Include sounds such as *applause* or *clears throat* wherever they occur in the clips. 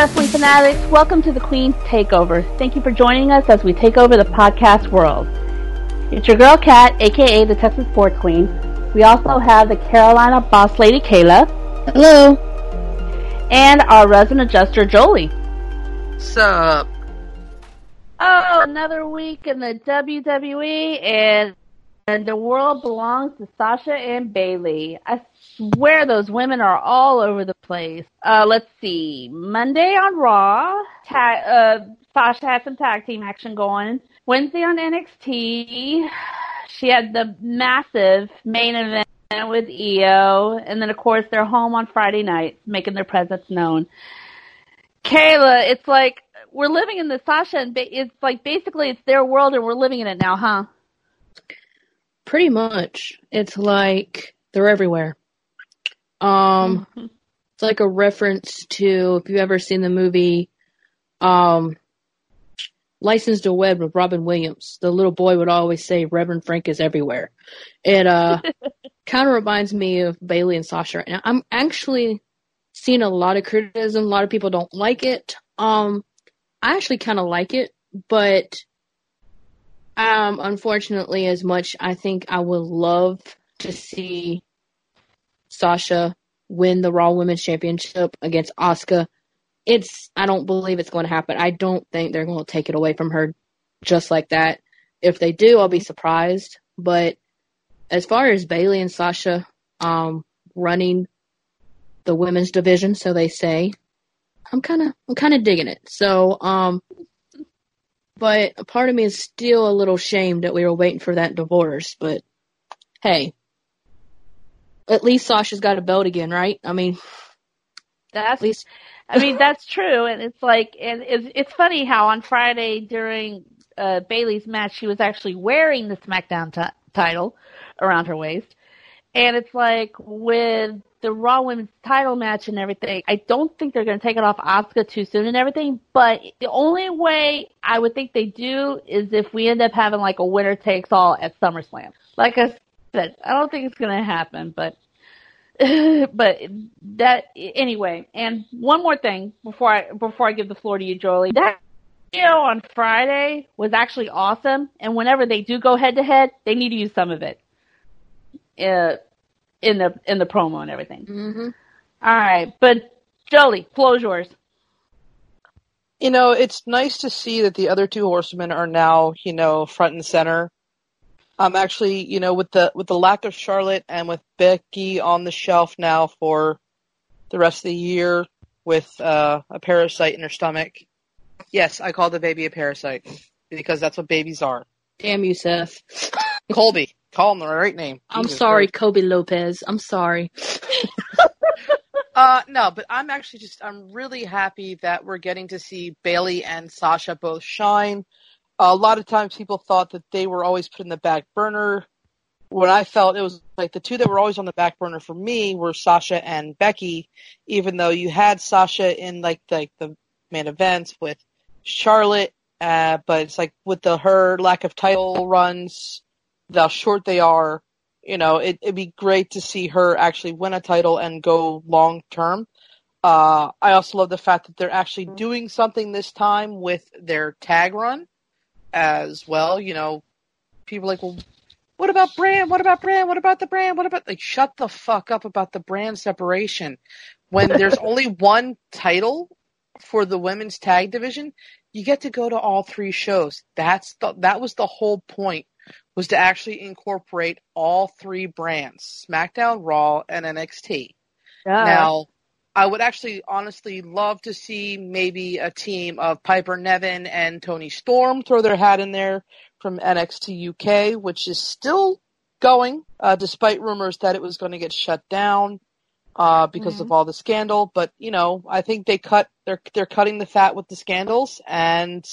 wrestling fanatics. Welcome to the Queen's Takeover. Thank you for joining us as we take over the podcast world. It's your girl Kat, aka the Texas Sports Queen. We also have the Carolina boss lady Kayla. Hello. And our resident adjuster Jolie. Sup? Oh, another week in the WWE and and the world belongs to Sasha and Bayley. I swear those women are all over the place. Uh, let's see. Monday on Raw, ta- uh, Sasha had some tag team action going. Wednesday on NXT, she had the massive main event with Io, and then of course they're home on Friday night, making their presence known. Kayla, it's like we're living in the Sasha, and ba- it's like basically it's their world, and we're living in it now, huh? Pretty much. It's like they're everywhere. Um, Mm-hmm. it's like a reference to if you've ever seen the movie, um, Licensed to Wed with Robin Williams. The little boy would always say, "Reverend Frank is everywhere." It uh, *laughs* kind of reminds me of Bayley and Sasha. And I'm actually seeing a lot of criticism. A lot of people don't like it. Um, I actually kind of like it, but um, unfortunately, as much I think I would love to see Sasha win the Raw Women's Championship against Asuka. It's I don't believe it's going to happen. I don't think they're going to take it away from her just like that. If they do, I'll be surprised. But as far as Bayley and Sasha um, running the women's division, so they say, I'm kind of I'm kind of digging it. So um, but a part of me is still a little shamed that we were waiting for that divorce. But hey, at least Sasha's got a belt again, right? I mean, That's at least I mean, that's true, and it's like, and it's it's funny how on Friday during uh, Bayley's match, she was actually wearing the SmackDown t- title around her waist, and it's like with the Raw Women's title match and everything. I don't think they're going to take it off Asuka too soon and everything, but the only way I would think they do is if we end up having like a winner takes all at SummerSlam. Like I said, I don't think it's going to happen, but *laughs* but that anyway. And one more thing before I before I give the floor to you, Jolie. That video on Friday was actually awesome. And whenever they do go head to head, they need to use some of it uh, in the in the promo and everything. hmm All right, but Jolie, floor's yours. You know, it's nice to see that the other two horsemen are now, you know, front and center. Um, actually, you know, with the with the lack of Charlotte and with Becky on the shelf now for the rest of the year with uh, a parasite in her stomach. Yes, I call the baby a parasite because that's what babies are. damn you, Seth. *laughs* Colby, call him the right name. I'm Jesus sorry, Christ. Colby Lopez. I'm sorry. *laughs* Uh, no, but I'm actually just I'm really happy that we're getting to see Bayley and Sasha both shine. A lot of times people thought that they were always put in the back burner. What I felt it was like the two that were always on the back burner for me were Sasha and Becky, even though you had Sasha in like the, like the main events with Charlotte, uh, but it's like with the her lack of title runs, how short they are, you know, it, it'd be great to see her actually win a title and go long term. Uh, I also love the fact that they're actually doing something this time with their tag run as well. You know, people like, well, what about brand? What about brand? What about the brand? What about like shut the fuck up about the brand separation when there's *laughs* only one title for the women's tag division? You get to go to all three shows. That's the, that was the whole point was to actually incorporate all three brands, SmackDown, Raw, and NXT. Now, I would actually honestly love to see maybe a team of Piper Niven and Toni Storm throw their hat in there from NXT UK, which is still going, uh, despite rumors that it was going to get shut down uh, because of all the scandal. But you know, I think they cut they're they're cutting the fat with the scandals and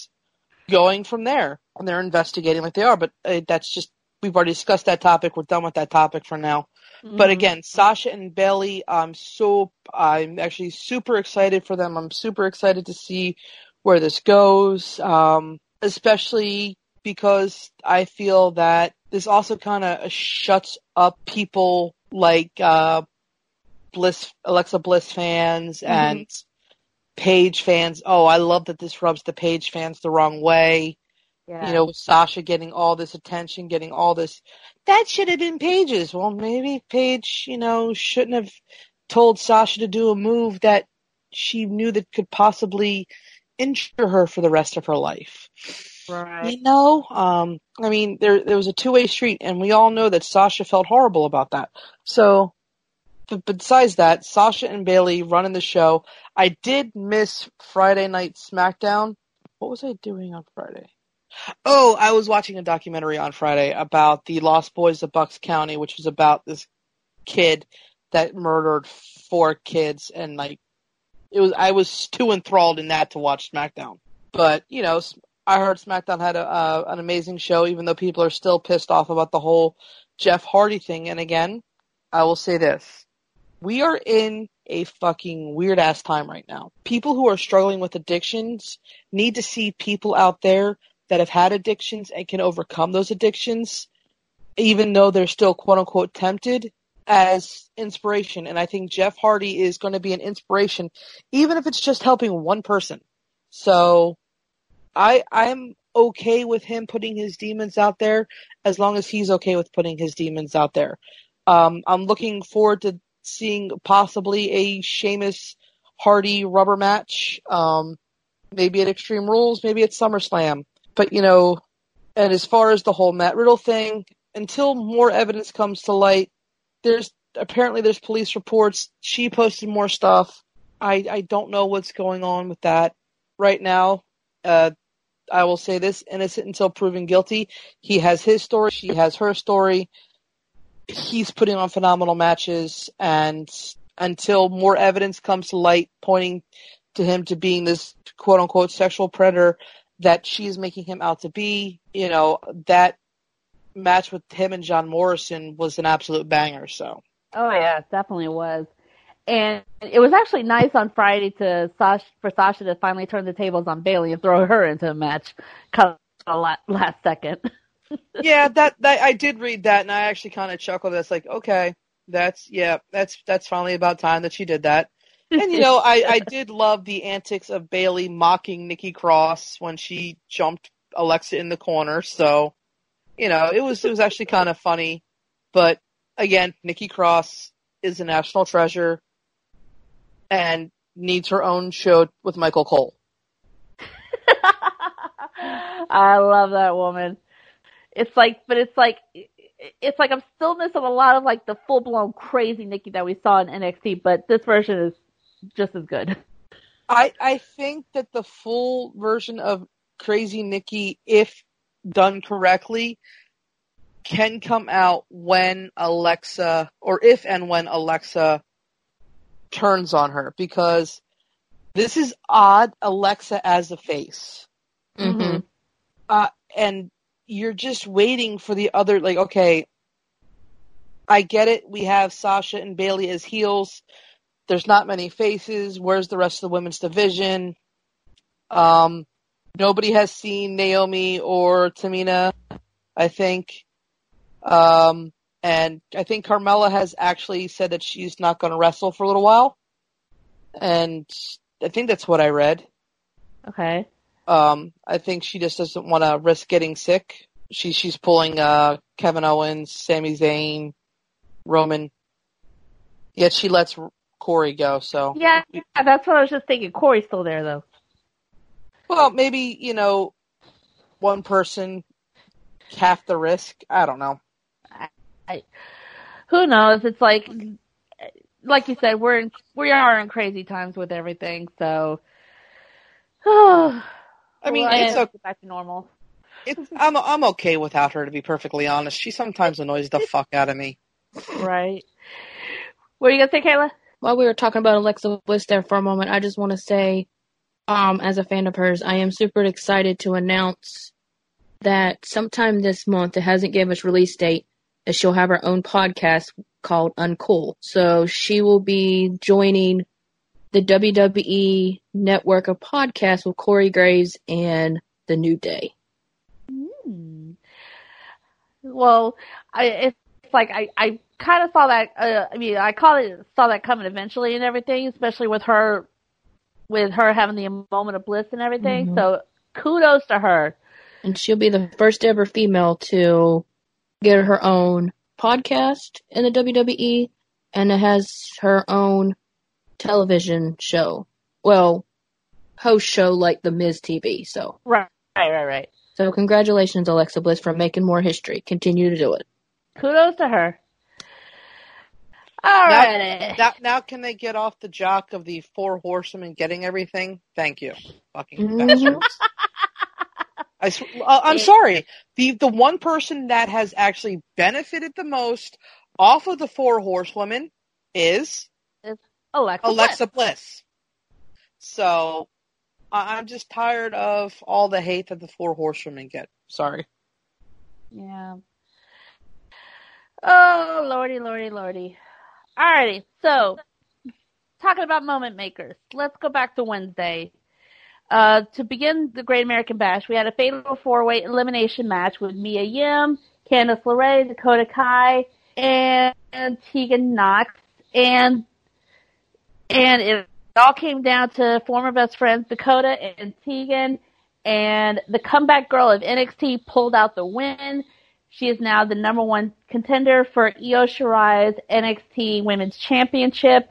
going from there, and they're investigating like they are. But uh, that's just we've already discussed that topic. We're done with that topic for now. But again, Sasha and Bayley, I'm so I'm actually super excited for them. I'm super excited to see where this goes, um, especially because I feel that this also kind of shuts up people like uh, Bliss, Alexa Bliss fans, and Paige fans, oh, I love that this rubs the Paige fans the wrong way. Yeah. You know, Sasha getting all this attention, getting all this. That should have been Paige's. Well, maybe Paige, you know, shouldn't have told Sasha to do a move that she knew that could possibly injure her for the rest of her life. right. You know, um, I mean, there there was a two way street, and we all know that Sasha felt horrible about that. So, but besides that, Sasha and Bayley running the show. I did miss Friday night SmackDown. What was I doing on Friday? Oh, I was watching a documentary on Friday about the Lost Boys of Bucks County, which was about this kid that murdered four kids, and like it was. I was too enthralled in that to watch SmackDown. But you know, I heard SmackDown had a, uh, an amazing show, even though people are still pissed off about the whole Jeff Hardy thing. And again, I will say this: we are in a fucking weird ass time right now. People who are struggling with addictions need to see people out there that have had addictions and can overcome those addictions, even though they're still quote unquote tempted, as inspiration. And I think Jeff Hardy is going to be an inspiration, even if it's just helping one person. So I I'm okay with him putting his demons out there as long as he's okay with putting his demons out there. Um, I'm looking forward to seeing possibly a Sheamus Hardy rubber match. Um, maybe at Extreme Rules, maybe at SummerSlam. But you know, and as far as the whole Matt Riddle thing, until more evidence comes to light, there's apparently there's police reports. She posted more stuff. I I don't know what's going on with that right now. Uh, I will say this: innocent until proven guilty. He has his story. She has her story. He's putting on phenomenal matches, and until more evidence comes to light pointing to him to being this quote unquote sexual predator that she's making him out to be, you know, that match with him and John Morrison was an absolute banger. So Oh yeah, it definitely was. And it was actually nice on Friday to Sasha, for Sasha to finally turn the tables on Bayley and throw her into a match, kind of last, last second. *laughs* yeah, that, that I did read that, and I actually kind of chuckled. It's like, okay, that's yeah, that's that's finally about time that she did that. And you know, I I did love the antics of Bayley mocking Nikki Cross when she jumped Alexa in the corner. So, you know, it was it was actually kind of funny. But again, Nikki Cross is a national treasure and needs her own show with Michael Cole. *laughs* I love that woman. It's like, but it's like, it's like I'm still missing a lot of like the full blown crazy Nikki that we saw in NXT, but this version is just as good. I I think that the full version of Crazy Nikki, if done correctly, can come out when Alexa, or if and when Alexa turns on her, because this is odd. Alexa as a face, Mm-hmm. uh, and you're just waiting for the other. Like, okay, I get it. We have Sasha and Bayley as heels. There's not many faces. Where's the rest of the women's division? Um, nobody has seen Naomi or Tamina, I think. Um, and I think Carmella has actually said that she's not going to wrestle for a little while. And I think that's what I read. Okay. Um, I think she just doesn't want to risk getting sick. She she's pulling uh, Kevin Owens, Sami Zayn, Roman. Yet she lets Corey go. So Yeah, that's what I was just thinking. Corey's still there though. well, maybe you know, one person half the risk. I don't know. I Who knows? It's like, like you said, we're in, we are in crazy times with everything. So, *sighs* I mean, Well, it's okay. back to normal. It's, I'm I'm okay without her to be perfectly honest. She sometimes annoys the fuck out of me. Right. What are you gonna say, Kayla? While we were talking about Alexa Bliss there for a moment, I just want to say, um, as a fan of hers, I am super excited to announce that sometime this month, it hasn't given us release date, that she'll have her own podcast called Uncool. So she will be joining the WWE network of podcasts with Corey Graves and The New Day. Hmm. Well, I it's like I I kind of saw that. Uh, I mean, I call it saw that coming eventually and everything, especially with her with her having the moment of bliss and everything. Mhm. So kudos to her. And she'll be the first ever female to get her own podcast in the WWE and it has her own television show. Well, host show like the Miz TV. So, Right, right, right, right. so congratulations, Alexa Bliss, for making more history. Continue to do it. Kudos to her. Alrighty. Now, now can they get off the jock of the four horsemen getting everything? Thank you, fucking Mhm. bastards. *laughs* I sw- uh, I'm sorry. The the one person that has actually benefited the most off of the four horsewomen is Alexa. Alexa Bliss. So I'm just tired of all the hate that the four horsewomen get. Sorry. Yeah. Oh, lordy, lordy, lordy. Alrighty, so talking about moment makers, let's go back to Wednesday. Uh, to begin the Great American Bash, we had a fatal four-way elimination match with Mia Yim, Candice LeRae, Dakota Kai, and, and Tegan Nox, and and it all came down to former best friends Dakota and Tegan, and the comeback girl of NXT pulled out the win. She is now the number one contender for Io Shirai's NXT Women's Championship.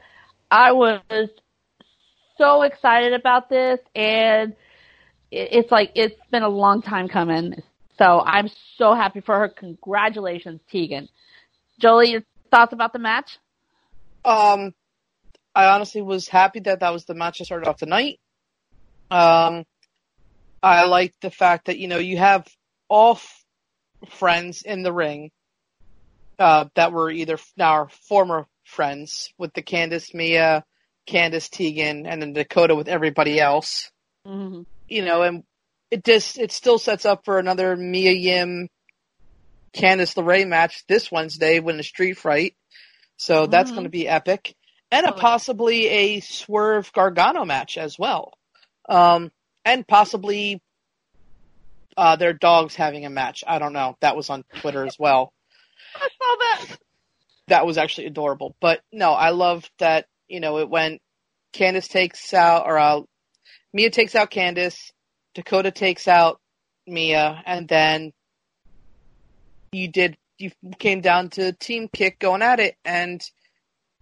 I was so excited about this, and it- it's like it's been a long time coming. So I'm so happy for her. Congratulations, Tegan. Jolie, your thoughts about the match? Um, I honestly was happy that that was the match that started off the night. Um, I like the fact that you know you have all friends in the ring uh, that were either now our former friends with the Candice Mia, Candice Tegan, and then Dakota with everybody else. Mm-hmm. You know, and it just it still sets up for another Mia Yim, Candice LeRae match this Wednesday when the Street Fight. So that's Mhm. going to be epic, and a Oh, possibly a Swerve Gargano match as well, um, and possibly uh, their dogs having a match. I don't know. That was on Twitter as well. I saw that. That was actually adorable. But no, I love that. You know, it went. Candice takes out, or uh, Mia takes out Candice. Dakota takes out Mia, and then you did. You came down to team kick going at it, and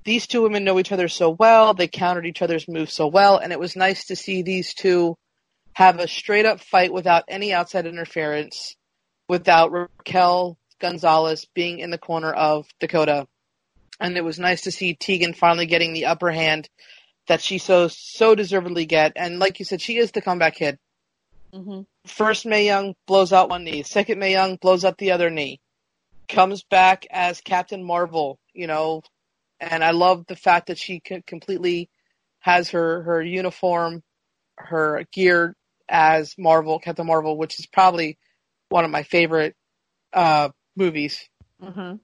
these two women know each other so well. They countered each other's moves so well, and it was nice to see these two have a straight up fight without any outside interference, without Raquel Gonzalez being in the corner of Dakota. And it was nice to see Tegan finally getting the upper hand that she so so deservedly get. And like you said, she is the comeback kid. Mm-hmm. First Mae Young blows out one knee. Second Mae Young blows out the other knee. Comes back as Captain Marvel, you know, and I love the fact that she completely has her her uniform, her gear as Marvel, Captain Marvel, which is probably one of my favorite uh, movies. Mm-hmm.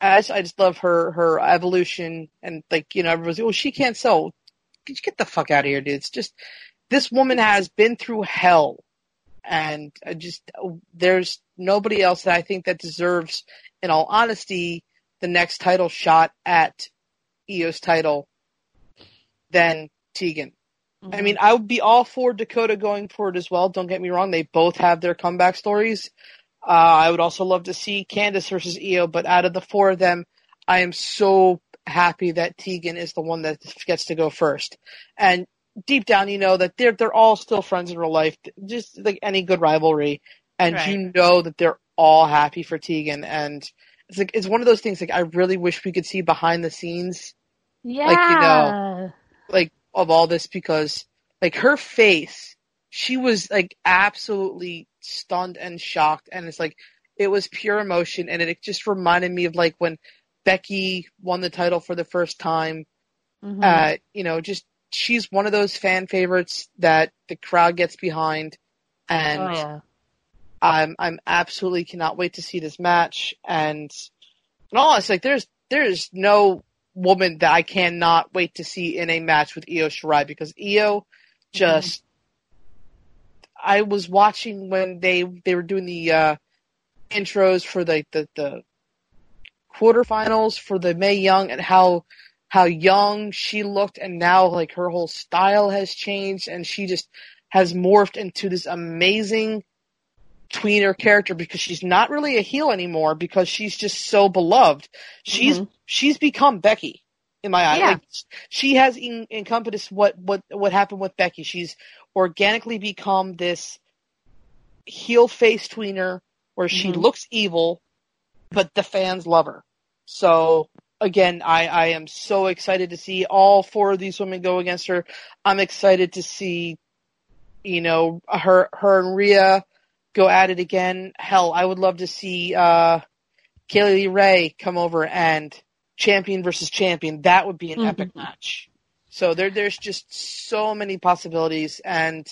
I just, I just love her her evolution and like you know everybody's oh she can't sew. Get the fuck out of here, dude. It's just this woman has been through hell, and I just there's nobody else that I think that deserves, in all honesty, the next title shot at Io's title than Tegan. I mean, I would be all for Dakota going forward as well. Don't get me wrong; they both have their comeback stories. Uh, I would also love to see Candice versus Io, but out of the four of them, I am so happy that Tegan is the one that gets to go first. And deep down, you know that they're they're all still friends in real life, just like any good rivalry. And Right. you know that they're all happy for Tegan, and it's like it's one of those things. Like I really wish we could see behind the scenes yeah. like, you know, like of all this because like her face she was like absolutely stunned and shocked. And it's like it was pure emotion. And it just reminded me of like when Becky won the title for the first time. Mhm. uh you know just she's one of those fan favorites that the crowd gets behind. And oh yeah. I'm I'm absolutely cannot wait to see this match. And in all honestly, like there's there's no woman that I cannot wait to see in a match with Io Shirai because Io just I was watching when they they were doing the uh intros for the the, the quarterfinals for the Mae Young and how how young she looked and now like her whole style has changed and she just has morphed into this amazing tweener character because she's not really a heel anymore because she's just so beloved. She's Mhm. she's become Becky in my eyes. Yeah. Like, she has en- encompassed what what what happened with Becky. She's organically become this heel face tweener where she Mhm. looks evil, but the fans love her. So again, I, I am so excited to see all four of these women go against her. I'm excited to see, you know, her her and Rhea go at it again. Hell, I would love to see uh Kay Lee Ray come over and champion versus champion. That would be an Mhm. epic match. So there there's just so many possibilities and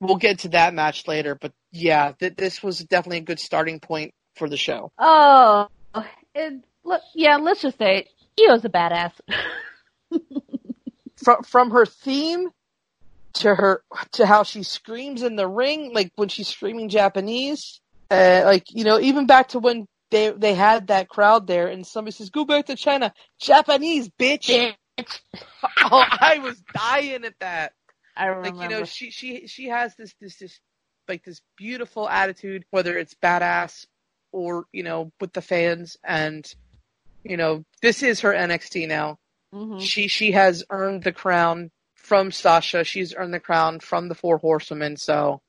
we'll get to that match later, but yeah, th- this was definitely a good starting point for the show. Oh, and look, yeah, let's just say it. Io's a badass. *laughs* From from her theme to her to how she screams in the ring, like when she's screaming Japanese, uh, like you know, even back to when they they had that crowd there, and somebody says, "Go back to China, Japanese bitch." Bitch. *laughs* oh, I was dying at that. I remember. Like you know, she she she has this this this like this beautiful attitude, whether it's badass or you know with the fans, and you know this is her NXT now. Mhm. She she has earned the crown from Sasha. She's earned the crown from the Four Horsewomen. So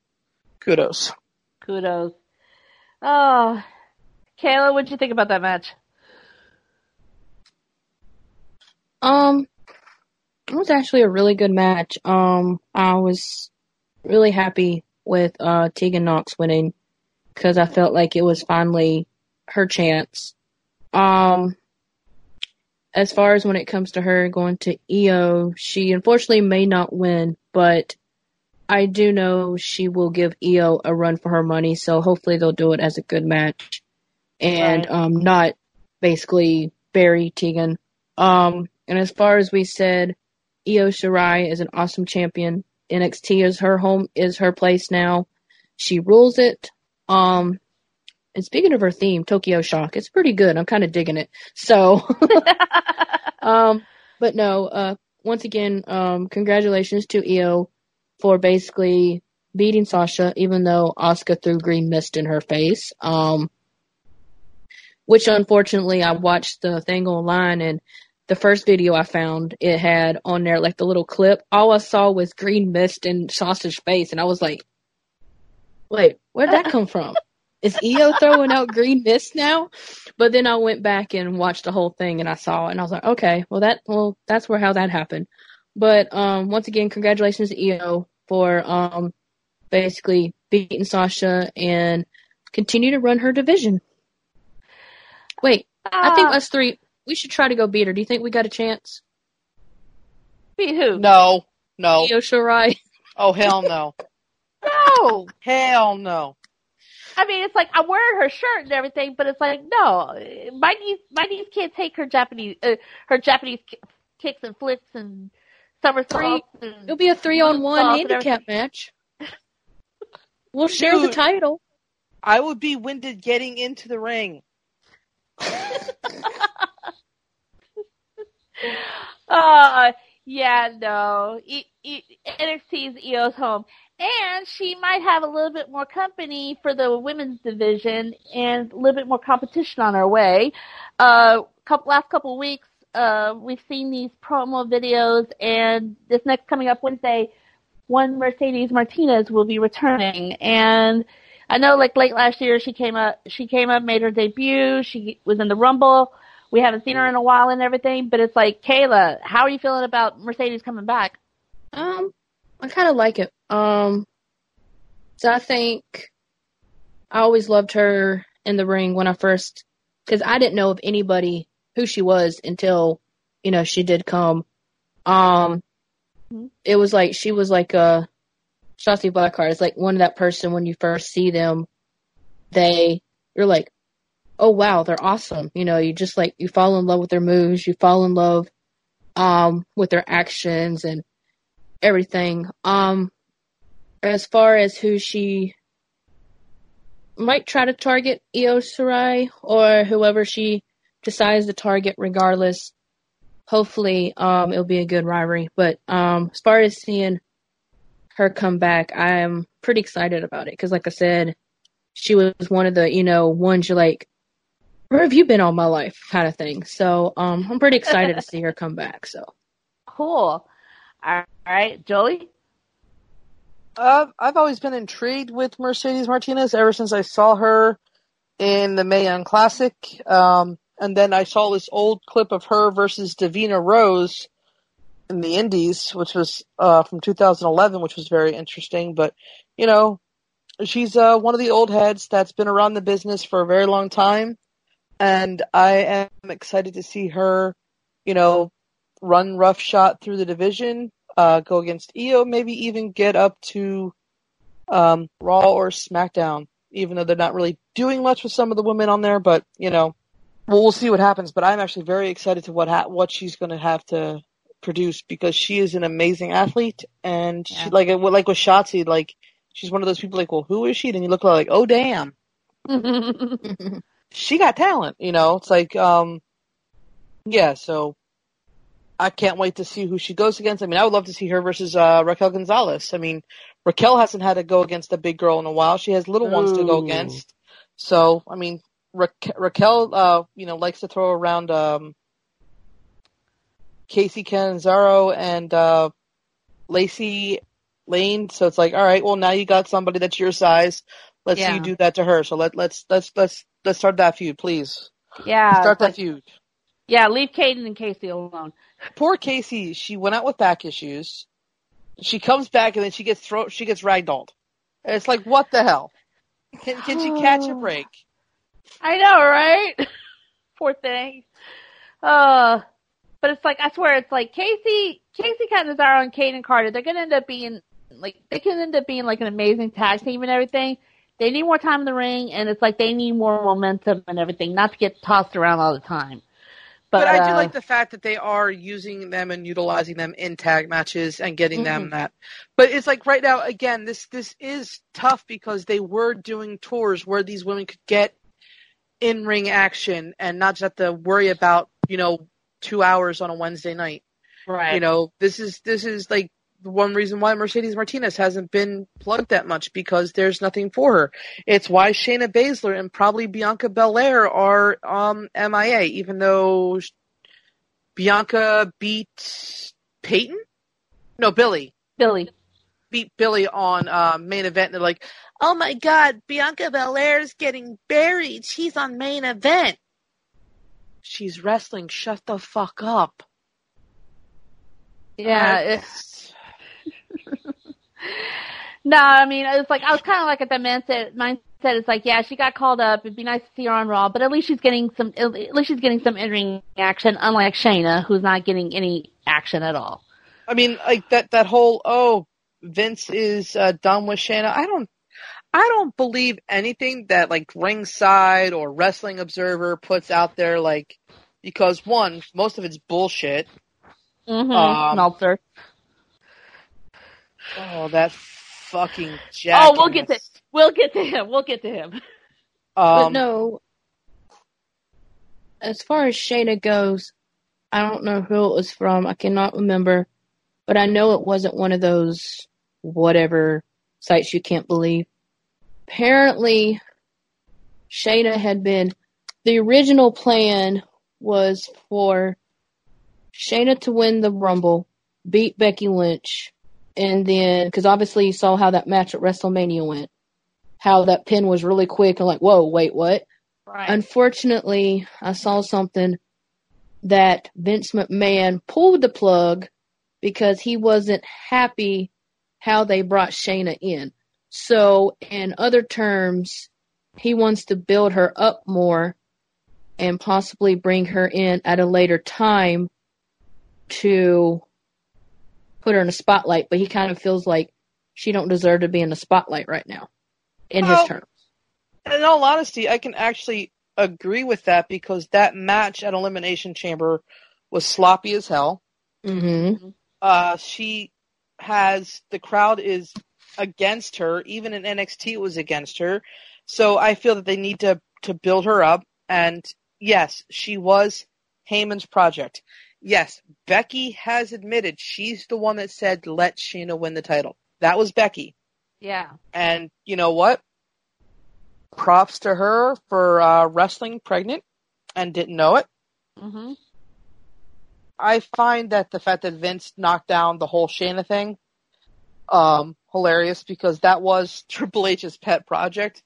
kudos. Kudos. Oh, Kayla, what'd you think about that match? Um, it was actually a really good match. Um, I was really happy with uh Tegan Nox winning because I felt like it was finally her chance. Um, as far as when it comes to her going to Io, she unfortunately may not win, but I do know she will give Io a run for her money. So hopefully they'll do it as a good match and Right. um not basically bury Tegan. Um, and as far as we said, Io Shirai is an awesome champion. NXT is her home, is her place now. She rules it. Um, and speaking of her theme, Tokyo Shock, it's pretty good. I'm kind of digging it. So, *laughs* um, but no, uh, once again, um, congratulations to Io for basically beating Sasha, even though Oscar threw green mist in her face. Um, which unfortunately I watched the thing online and the first video I found, it had on there like the little clip. All I saw was green mist in Sasha's face, and I was like, "Wait, where'd that *laughs* come from? Is Io throwing out green mist now?" But then I went back and watched the whole thing, and I saw it, and I was like, "Okay, well that, well that's where how that happened." But um, once again, congratulations to Io for um, basically beating Sasha and continue to run her division. Wait, I think Ah, us three, we should try to go beat her. Do you think we got a chance? beat who? No, no. Io Shirai. Oh hell no. *laughs* No. hell no. I mean, it's like I'm wearing her shirt and everything, but it's like no. My niece, my niece can't take her Japanese, uh, her Japanese kicks and flips and somersaults. It'll be a three on one handicap match. We'll share the title. I would be winded getting into the ring. *laughs* *laughs* uh, yeah, no. E- e- NXT is Io's home. And she might have a little bit more company for the women's division and a little bit more competition on her way. Uh, couple, last couple weeks, uh, we've seen these promo videos and this next coming up Wednesday, one Mercedes Martinez will be returning. And I know like late last year she came up, she came up, made her debut. She was in the Rumble. We haven't seen her in a while and everything, but it's like, Kayla, how are you feeling about Mercedes coming back? Um, I kind of like it. Um, so I think I always loved her in the ring when I first, because I didn't know of anybody who she was until you know she did come. Um, Mhm. it was like she was like a Shotzi Blackheart. It's like one of that person when you first see them, they you're like, oh wow, they're awesome. You know, you just like you fall in love with their moves, you fall in love um with their actions and everything. Um, as far as who she might try to target Io Shirai or whoever she decides to target, regardless. hopefully um it'll be a good rivalry. But um as far as seeing her come back, I'm pretty excited about it because, like I said, she was one of the you know ones you're like, where have you been all my life, kind of thing. So um I'm pretty excited to see her come back. So *laughs* Cool. All right, Joey. I've always been intrigued with Mercedes Martinez ever since I saw her in the Mae Young Classic. Um, and then I saw this old clip of her versus Davina Rose in the Indies, which was uh, from 2011, which was very interesting. But you know, she's uh, one of the old heads that's been around the business for a very long time, and I am excited to see her, you know, run roughshod through the division, uh, go against Io, maybe even get up to um, Raw or SmackDown. Even though they're not really doing much with some of the women on there, but you know, well, we'll see what happens. But I'm actually very excited to what ha- what she's going to have to produce because she is an amazing athlete, and Yeah. she, like like with Shotzi, like she's one of those people like, well, who is she? And you look like, oh damn, *laughs* she got talent. You know, it's like, um, yeah. So I can't wait to see who she goes against. I mean, I would love to see her versus uh, Raquel Gonzalez. I mean, Raquel hasn't had to go against a big girl in a while. She has little ones to go against. So, I mean, Ra- Raquel, uh, you know, likes to throw around um, Kacy Canzaro and uh, Lacey Lane. So it's like, all right, well, now you got somebody that's your size. Let's see you do that to her. So let let's let's let's let's start that feud, please. yeah. start that feud. yeah, leave Kayden and Kacy alone. Poor Kacy, she went out with back issues. She comes back and then she gets throw she gets ragdolled. And it's like, what the hell? Can can she catch a *sighs* break? I know, right? *laughs* Poor thing. Uh, but it's like I swear, it's like Kacy, Kacy Catanzaro and Kayden Carter. They're gonna end up being like they can end up being like an amazing tag team and everything. They need more time in the ring, and it's like they need more momentum and everything, not to get tossed around all the time. But, But, I do uh, like the fact that they are using them and utilizing them in tag matches and getting Mm-hmm. them that. But it's like right now, again, this this is tough because they were doing tours where these women could get in ring action and not just have to worry about you know two hours on a Wednesday night. right. You know, this is this is like the one reason why Mercedes Martinez hasn't been plugged that much because there's nothing for her. It's why Shayna Baszler and probably Bianca Belair are um MIA, even though Bianca beat Peyton? No, Billie Billie. beat Billie on uh, main event. And they're like, "Oh my God, Bianca Belair's getting buried. She's on main event. She's wrestling. Shut the fuck up." Yeah. It's, no, I mean it's like I was kind of like at the mindset. Mindset it's like yeah, she got called up. It'd be nice to see her on Raw, but at least she's getting some. At least she's getting some in ring action, unlike Shayna, who's not getting any action at all. I mean, like that that whole oh Vince is uh, done with Shayna. I don't I don't believe anything that like Ringside or Wrestling Observer puts out there. Like because one, most of it's bullshit. Mm-hmm. Um, Meltzer. Oh, that fucking jackass. Oh, we'll get to we'll get to him. We'll get to him. But Um, no, as far as Shayna goes, I don't know who it was from. I cannot remember, but I know it wasn't one of those whatever sites you can't believe. Apparently, Shayna had been. The original plan was for Shayna to win the Rumble, beat Becky Lynch, and then because obviously you saw how that match at WrestleMania went, how that pin was really quick and like, whoa, wait, what? Right. Unfortunately, I saw something that Vince McMahon pulled the plug because he wasn't happy how they brought Shayna in. So, in other terms, he wants to build her up more and possibly bring her in at a later time to put her in a spotlight, but he kind of feels like she don't deserve to be in the spotlight right now in Well, his terms. in all honesty, I can actually agree with that because that match at Elimination Chamber was sloppy as hell. Mhm. uh, she has the crowd is against her. Even in NXT, it was against her. So I feel that they need to to build her up. And yes, she was Heyman's project. Yes, Becky has admitted she's the one that said let Shayna win the title. That was Becky. Yeah. And you know what? Props to her for uh, wrestling pregnant and didn't know it. hmm I find that the fact that Vince knocked down the whole Shayna thing um, hilarious because that was *laughs* Triple H's pet project.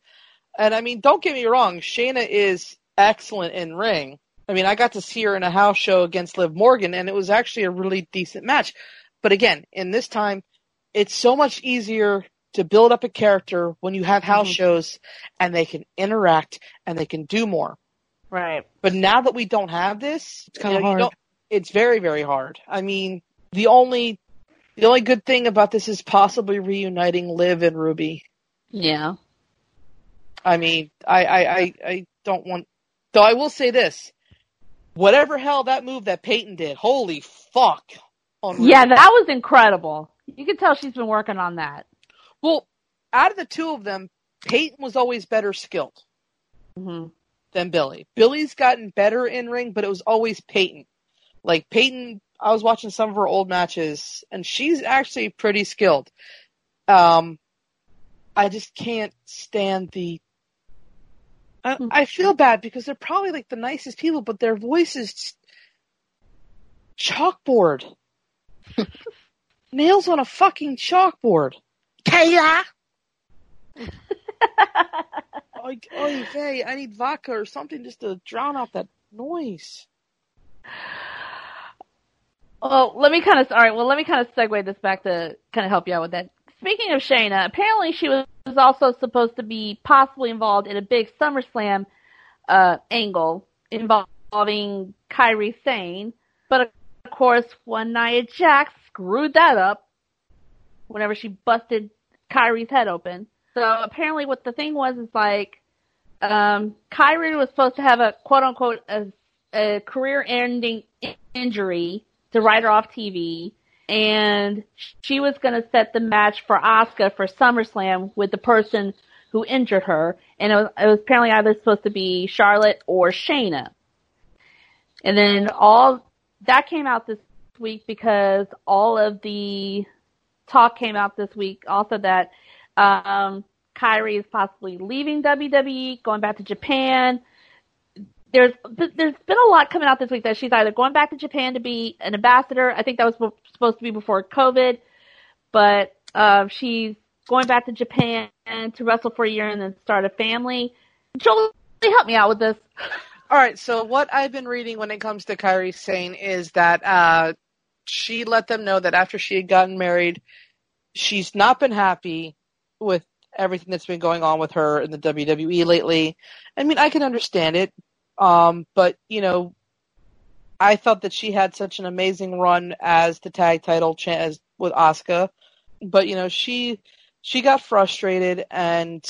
And I mean, don't get me wrong, Shayna is excellent in ring. I mean, I got to see her in a house show against Liv Morgan, and it was actually a really decent match. But again, in this time, it's so much easier to build up a character when you have house Mhm. shows and they can interact and they can do more. Right. But now that we don't have this, It's kinda you know, you hard. It's very, very hard. I mean, the only the only good thing about this is possibly reuniting Liv and Ruby. Yeah. I mean, I, I, I, I don't want. Though I will say this: whatever hell that move that Peyton did, holy fuck! On Yeah, that was incredible. You can tell she's been working on that. Well, out of the two of them, Peyton was always better skilled mm-hmm. than Billie. Billie's gotten better in ring, but it was always Peyton. Like Peyton, I was watching some of her old matches, and she's actually pretty skilled. Um, I just can't stand the. I, hmm. I feel bad because they're probably like the nicest people, but their voice is chalkboard. *laughs* Nails on a fucking chalkboard. Kayla. *laughs* Oy, oy vey, I need vodka or something just to drown out that noise. Well, let me kind of, all right, well, let me kind of segue this back to kind of help you out with that. Speaking of Shayna, apparently she was also supposed to be possibly involved in a big SummerSlam uh, angle involving Kairi Sane, but of course, when Nia Jax screwed that up whenever she busted Kairi's head open. So apparently, what the thing was is like, um, Kairi was supposed to have a quote unquote a, a career ending injury to write her off TV, and she was going to set the match for Asuka for SummerSlam with the person who injured her, and it was, it was apparently either supposed to be Charlotte or Shayna. And then all that came out this week because all of the talk came out this week also that um, Kairi is possibly leaving WWE, going back to Japan. There's there's been a lot coming out this week that she's either going back to Japan to be an ambassador. I think that was supposed to be before COVID, but uh, she's going back to Japan to wrestle for a year and then start a family. Joel, help me out with this. All right, so what I've been reading when it comes to Kairi Sane is that uh, she let them know that after she had gotten married, she's not been happy with everything that's been going on with her in the WWE lately. I mean, I can understand it, um, but you know, I thought that she had such an amazing run as the tag title cha- as with Asuka, but you know, she she got frustrated and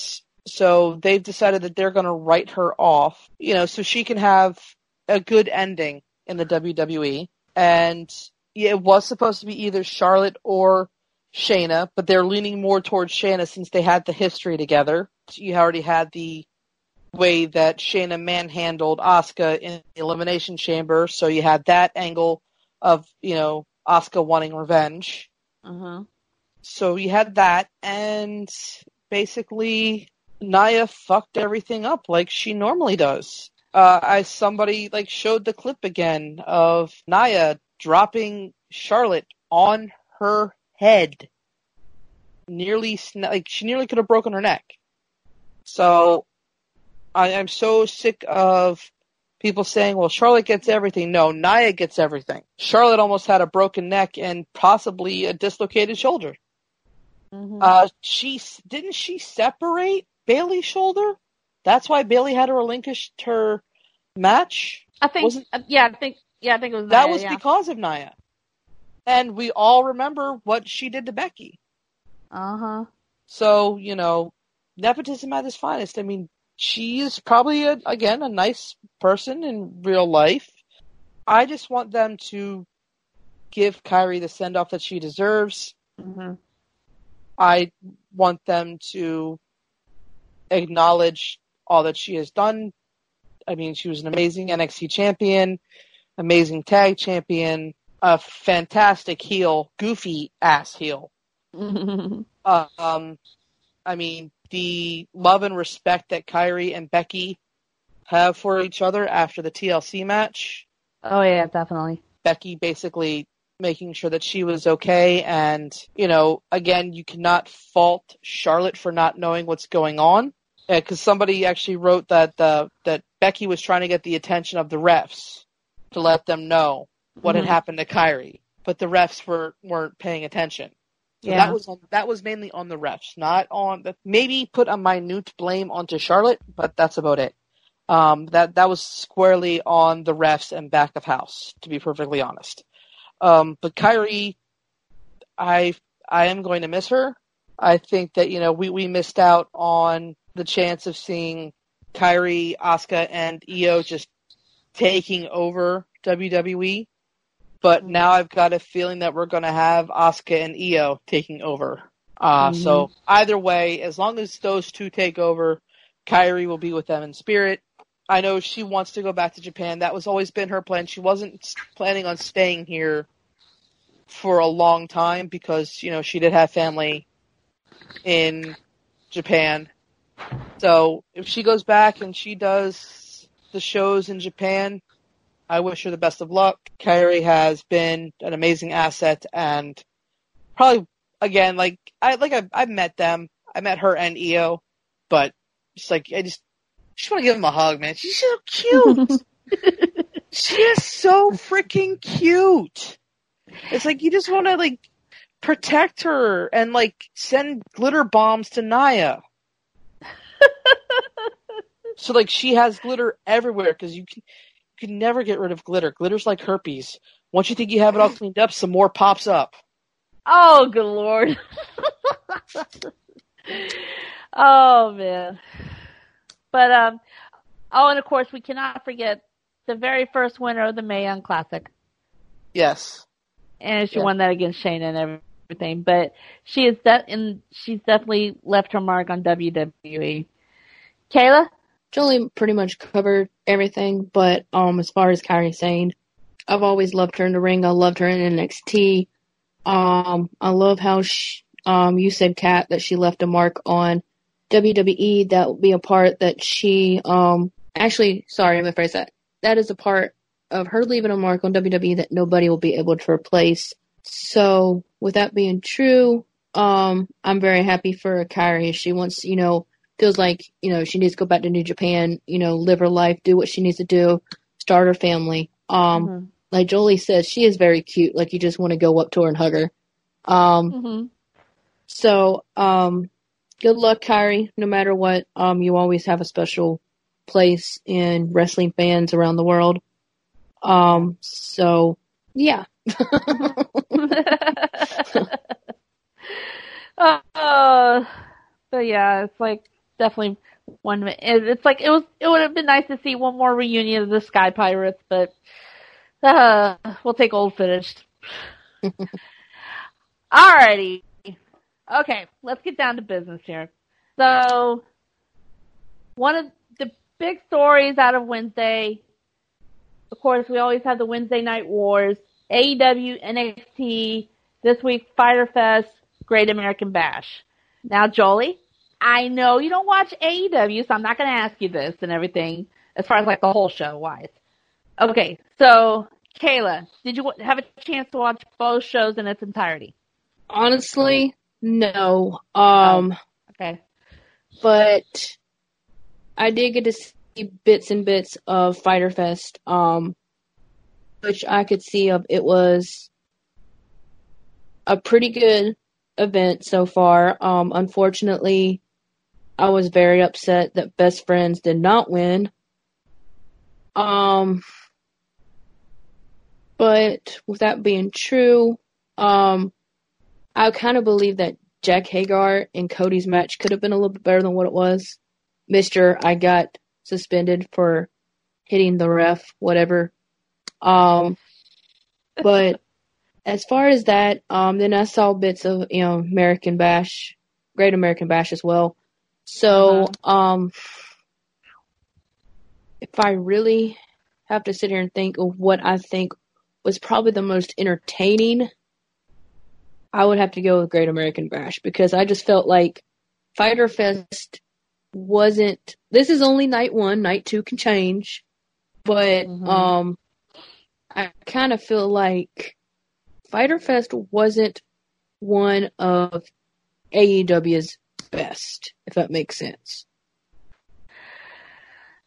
so they've decided that they're going to write her off, you know, so she can have a good ending in the WWE. And it was supposed to be either Charlotte or Shayna, but they're leaning more towards Shayna since they had the history together. You already had the way that Shayna manhandled Asuka in the Elimination Chamber, so you had that angle of, you know, Asuka wanting revenge. Uh-huh. So you had that, and basically Nia fucked everything up like she normally does. Uh, I somebody like showed the clip again of Nia dropping Charlotte on her head, nearly like she nearly could have broken her neck. So I am so sick of people saying, "Well, Charlotte gets everything." No, Nia gets everything. Charlotte almost had a broken neck and possibly a dislocated shoulder. Mhm. Uh, she didn't she separate Bayley's shoulder? That's why Bayley had to relinquish her match. I think, uh, yeah, I think, yeah, I think it was That Nia, was yeah. because of Nia, and we all remember what she did to Becky. Uh huh. So you know, nepotism at its finest. I mean, she is probably a, again a nice person in real life. I just want them to give Kairi the send off that she deserves. hmm I want them to acknowledge all that she has done. I mean, she was an amazing NXT champion. amazing tag champion, a fantastic heel, goofy ass heel. *laughs* Uh, um, I mean, the love and respect that Kairi and Becky have for each other after the TLC match. oh yeah, definitely. Becky basically making sure that she was okay. And, you know, again, you cannot fault Charlotte for not knowing what's going on. Because somebody actually wrote that the that Becky was trying to get the attention of the refs to let them know what Mhm. had happened to Kairi, but the refs were weren't paying attention. So Yeah. that was on, that was mainly on the refs, not on the maybe put a minute blame onto Charlotte, but that's about it. Um, that that was squarely on the refs and back of house, to be perfectly honest. Um, but Kairi, I I am going to miss her. I think that you know we we missed out on the chance of seeing Kairi, Asuka, and Io just taking over WWE. But now I've got a feeling that we're going to have Asuka and Io taking over. Uh, So either way, as long as those two take over, Kairi will be with them in spirit. I know she wants to go back to Japan. That was always been her plan. She wasn't planning on staying here for a long time because, you know, she did have family in Japan. So if she goes back and she does the shows in Japan, I wish her the best of luck. Kairi has been an amazing asset and probably again like I like I've, I've met them. I met her and Io, but just like I just just want to give him a hug, man. She's so cute. *laughs* she is so freaking cute. It's like you just want to like protect her and like send glitter bombs to Nia. *laughs* so like she has glitter everywhere because you can can never get rid of glitter. Glitter's like herpes. Once you think you have it all cleaned up, some more pops up. Oh, good lord. oh man. But um oh and of course we cannot forget the very first winner of the Mae Young Classic. Yes. And she Yeah. won that against Shayna and everything. But she is de- and she's definitely left her mark on WWE. Kayla? Jolie pretty much covered everything, but um, as far as Kairi Sane, I've always loved her in the ring. I loved her in NXT. Um, I love how she, um, you said, Kat, that she left a mark on WWE. That would be a part that she, um, actually, sorry, I'm gonna phrase that. That is a part of her leaving a mark on WWE that nobody will be able to replace. So, with that being true, um, I'm very happy for Kairi. She wants, you know, feels like you know she needs to go back to New Japan, you know, live her life, do what she needs to do, start her family. Um, Mhm. like Jolie says, she is very cute. Like you just want to go up to her and hug her. Um, Mhm. so um, good luck, Kairi. No matter what, um, you always have a special place in wrestling fans around the world. Um, so yeah, *laughs* *laughs* uh, but yeah, it's like definitely one. it- It's like it was. It would have been nice to see one more reunion of the Sky Pirates, but uh, we'll take old footage. *laughs* Alrighty. Okay, let's get down to business here. So, one of the big stories out of Wednesday, of course, we always have the Wednesday Night Wars, AEW, NXT, this week Fyter Fest, Great American Bash. Now, Jolie, I know you don't watch AEW, so I'm not going to ask you this and everything as far as like the whole show wise. Okay, so Kayla, did you have a chance to watch both shows in its entirety? honestly, no. Um, Okay. but I did get to see bits and bits of Fyter Fest, um, which I could see of. It was a pretty good event so far. Um, unfortunately, I was very upset that Best Friends did not win. Um, but with that being true, um, I kind of believe that Jack Hager and Cody's match could have been a little bit better than what it was. Mister, I got suspended for hitting the ref, whatever. Um, but as far as that, um, then I saw bits of you know American Bash, Great American Bash as well. So, um, if I really have to sit here and think of what I think was probably the most entertaining, I would have to go with Great American Bash because I just felt like Fyter Fest wasn't. This is only night one. Night two can change, but Mhm. um, I kind of feel like Fyter Fest wasn't one of AEW's best, if that makes sense.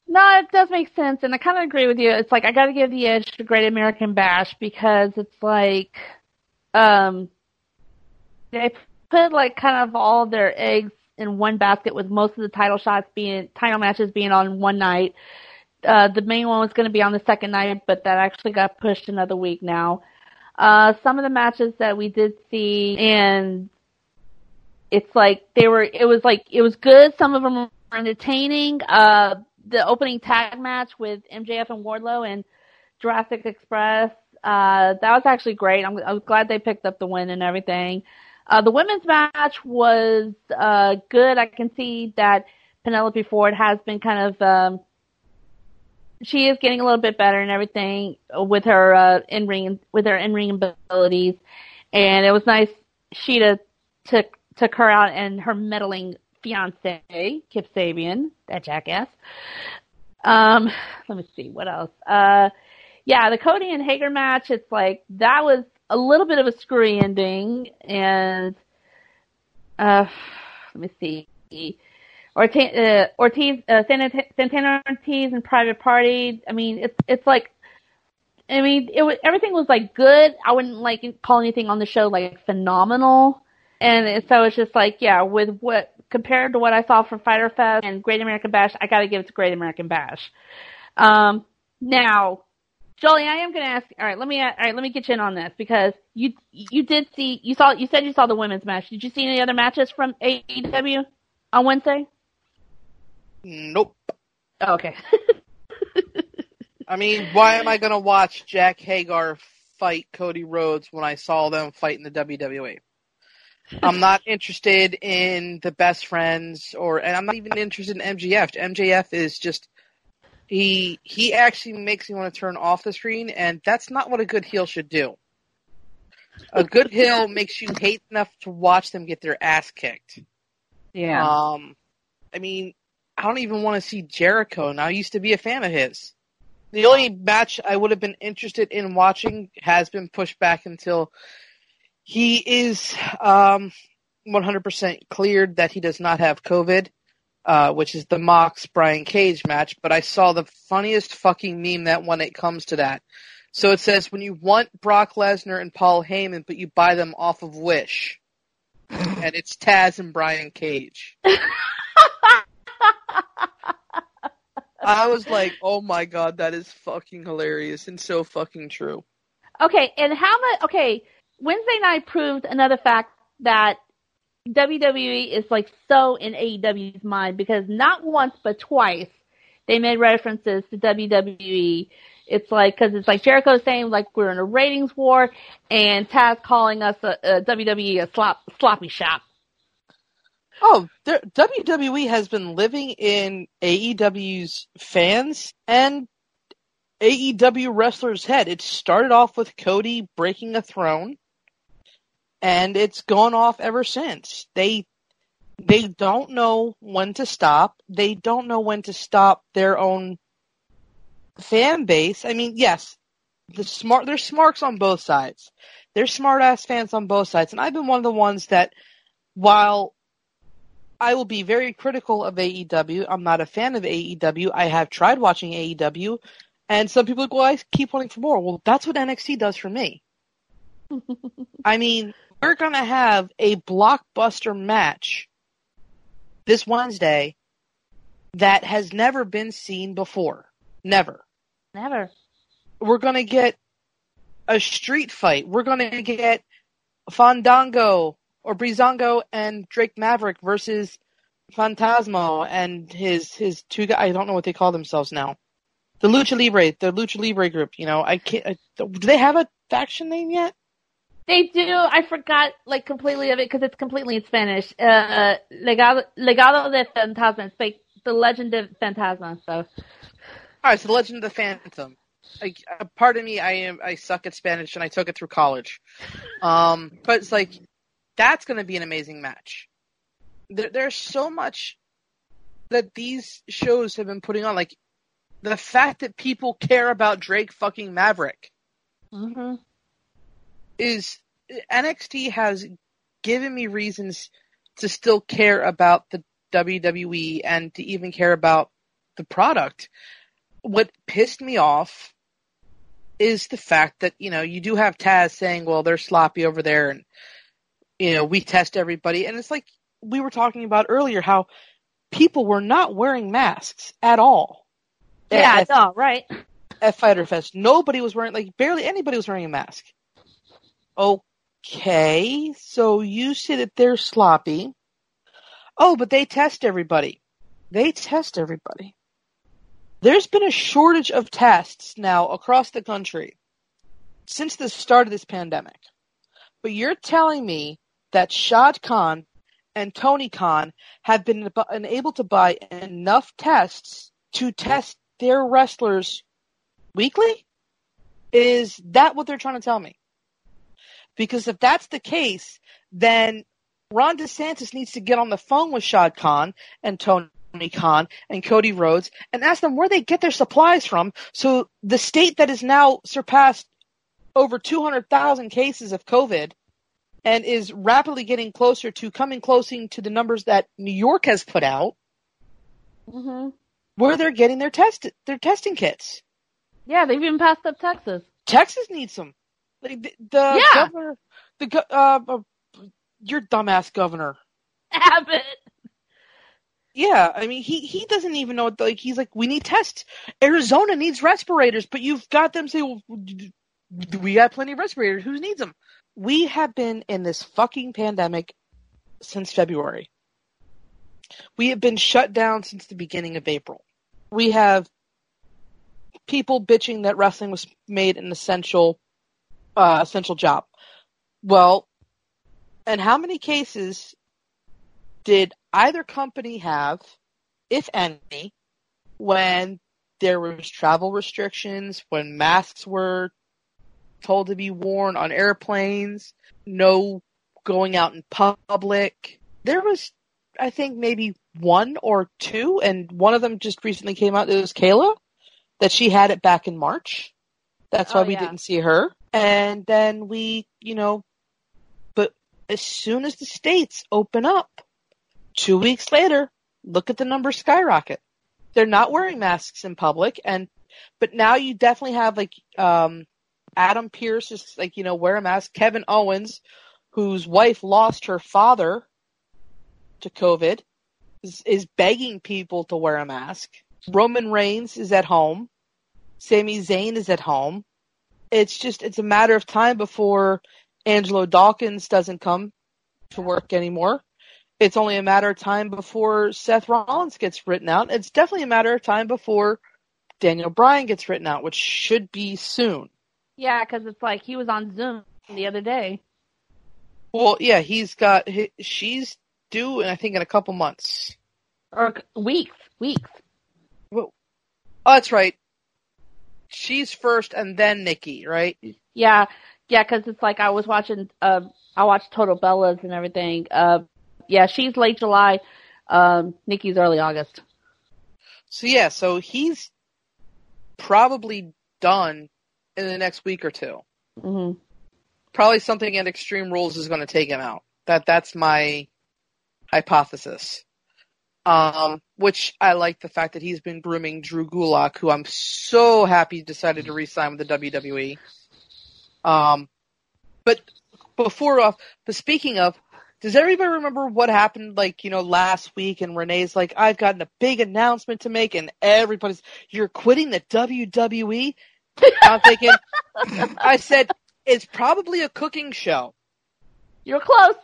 No, it does make sense, and I kind of agree with you. It's like I got to give the edge to Great American Bash because it's like, um, they put like kind of all their eggs in one basket with most of the title shots being title matches being on one night. Uh, the main one was going to be on the second night, but that actually got pushed another week now. Uh, some of the matches that we did see, and it's like they were, it was like, it was good. Some of them were entertaining. Uh, the opening tag match with MJF and Wardlow and Jurassic Express, uh, that was actually great. I'm, I was glad they picked up the win and everything. Uh, the women's match was, uh, good. I can see that Penelope Ford has been kind of, um, she is getting a little bit better and everything with her uh, in ring with her in ring abilities, and it was nice. Shida took took her out and her meddling fiance Kip Sabian, that jackass. Um, let me see what else. Uh, yeah, the Cody and Hager match. It's like that was a little bit of a screwy ending, and uh, let me see. Ortiz, uh, Ortiz, uh, Santana Ortiz and Private Party. I mean, it's it's like, I mean, it was everything was like good. I wouldn't like call anything on the show like phenomenal, and so it's just like, yeah, with what compared to what I saw from Fyter Fest and Great American Bash, I got to give it to Great American Bash. Um, now, Jolie, I am going to ask. All right, let me all right, let me get you in on this because you you did see you saw you said you saw the women's match. Did you see any other matches from AEW on Wednesday? Nope. Oh, okay. *laughs* I mean, why am I going to watch Jack Hager fight Cody Rhodes when I saw them fight in the WWE? I'm not interested in the best friends or and I'm not even interested in MJF. MJF is just he he actually makes me want to turn off the screen and that's not what a good heel should do. A good heel makes you hate enough to watch them get their ass kicked. yeah. Um, I mean, I don't even want to see Jericho, and I used to be a fan of his. The only match I would have been interested in watching has been pushed back until he is um, 100% cleared that he does not have COVID, uh, which is the Mox Brian Cage match. But I saw the funniest fucking meme that when it comes to that. So it says when you want Brock Lesnar and Paul Heyman, but you buy them off of Wish, and it's Taz and Brian Cage. *laughs* I was like, oh my god, that is fucking hilarious and so fucking true. Okay, and how much? Okay, Wednesday night proved another fact that WWE is like so in AEW's mind because not once but twice they made references to WWE. It's like because it's like Jericho saying like we're in a ratings war, and Taz calling us a, a WWE a slop sloppy shop. Oh, there, WWE has been living in AEW's fans and AEW wrestlers' head. It started off with Cody breaking a throne, and it's gone off ever since. They they don't know when to stop. They don't know when to stop their own fan base. I mean, yes, the smart there's smarks on both sides. There's smart ass fans on both sides, and I've been one of the ones that, while I will be very critical of AEW. I'm not a fan of AEW. I have tried watching AEW, and some people are like, well, I keep wanting for more. Well, that's what NXT does for me. *laughs* I mean, we're going to have a blockbuster match this Wednesday that has never been seen before. Never. Never. We're going to get a street fight. We're going to get Fandango or Breezango and Drake Maverick versus Fantasma and his his two guys. I don't know what they call themselves now. The Lucha Libre, the Lucha Libre group. You know, I can't. I, do they have a faction name yet? They do. I forgot like completely of it because it's completely in Spanish. Uh, Legado, Legado de Fantasma. It's like the Legend of Fantasma. So All right, so the Legend of the Phantom. like uh, pardon me, I am I suck at Spanish and I took it through college. Um, but it's like that's going to be an amazing match. There, there's so much that these shows have been putting on, like the fact that people care about Drake fucking Maverick Mm-hmm. Is NXT has given me reasons to still care about the WWE and to even care about the product. What pissed me off is the fact that, you know, you do have Taz saying, well, they're sloppy over there and, you know, we test everybody. And it's like we were talking about earlier how people were not wearing masks at all. Yeah, At- no, right. at Fyter Fest. Nobody was wearing, like, barely anybody was wearing a mask. Okay, so you say that they're sloppy. Oh, but they test everybody. They test everybody. There's been a shortage of tests now across the country since the start of this pandemic. But you're telling me that Shad Khan and Tony Khan have been ab- able to buy enough tests to test their wrestlers weekly? Is that what they're trying to tell me? Because if that's the case, then Ron DeSantis needs to get on the phone with Shad Khan and Tony Khan and Cody Rhodes and ask them where they get their supplies from. So the state that has now surpassed over 200,000 cases of COVID and is rapidly getting closer to coming closing to the numbers that New York has put out, Mm-hmm. where they're getting their test their testing kits. Yeah, they've even passed up Texas. Texas needs them. Like the, the Yeah. governor, the uh, uh, your dumbass governor. Abbott. Yeah, I mean he he doesn't even know what like he's like we need tests. Arizona needs respirators, but you've got them say well, we got plenty of respirators. Who needs them? We have been in this fucking pandemic since February. We have been shut down since the beginning of April. We have people bitching that wrestling was made an essential uh, essential job. Well, and how many cases did either company have, if any, when there was travel restrictions, when masks were told to be worn on airplanes, no going out in public? There was, I think, maybe one or two, and one of them just recently came out. It was Kayla, that she had it back in March. That's why Oh, we yeah. didn't see her. And then we, you know, but as soon as the states open up, two weeks later, look at the numbers skyrocket. They're not wearing masks in public, and but now you definitely have like um, Adam Pearce is like you know wear a mask. Kevin Owens, whose wife lost her father to COVID, is, is begging people to wear a mask. Roman Reigns is at home. Sami Zayn is at home. It's just it's a matter of time before Angelo Dawkins doesn't come to work anymore. It's only a matter of time before Seth Rollins gets written out. It's definitely a matter of time before Daniel Bryan gets written out, which should be soon. Yeah, because it's like he was on Zoom the other day. Well, yeah, he's got he, she's due, and I think in a couple months. Or weeks. Weeks. Oh, that's right. She's first, and then Nikki, right? Yeah, yeah, because it's like I was watching. Uh, I watched Total Bellas and everything. Uh, yeah, she's late July. Um, Nikki's early August. So yeah, so he's probably done in the next week or two. hmm Probably something at Extreme Rules is going to take him out. That that's my hypothesis. Um, which I like the fact that he's been grooming Drew Gulak, who I'm so happy decided to re-sign with the WWE. Um, but before off, but speaking of, does everybody remember what happened like, you know, last week and Renee's like, I've gotten a big announcement to make and everybody's, you're quitting the WWE? I'm thinking, *laughs* I said, it's probably a cooking show. You're close.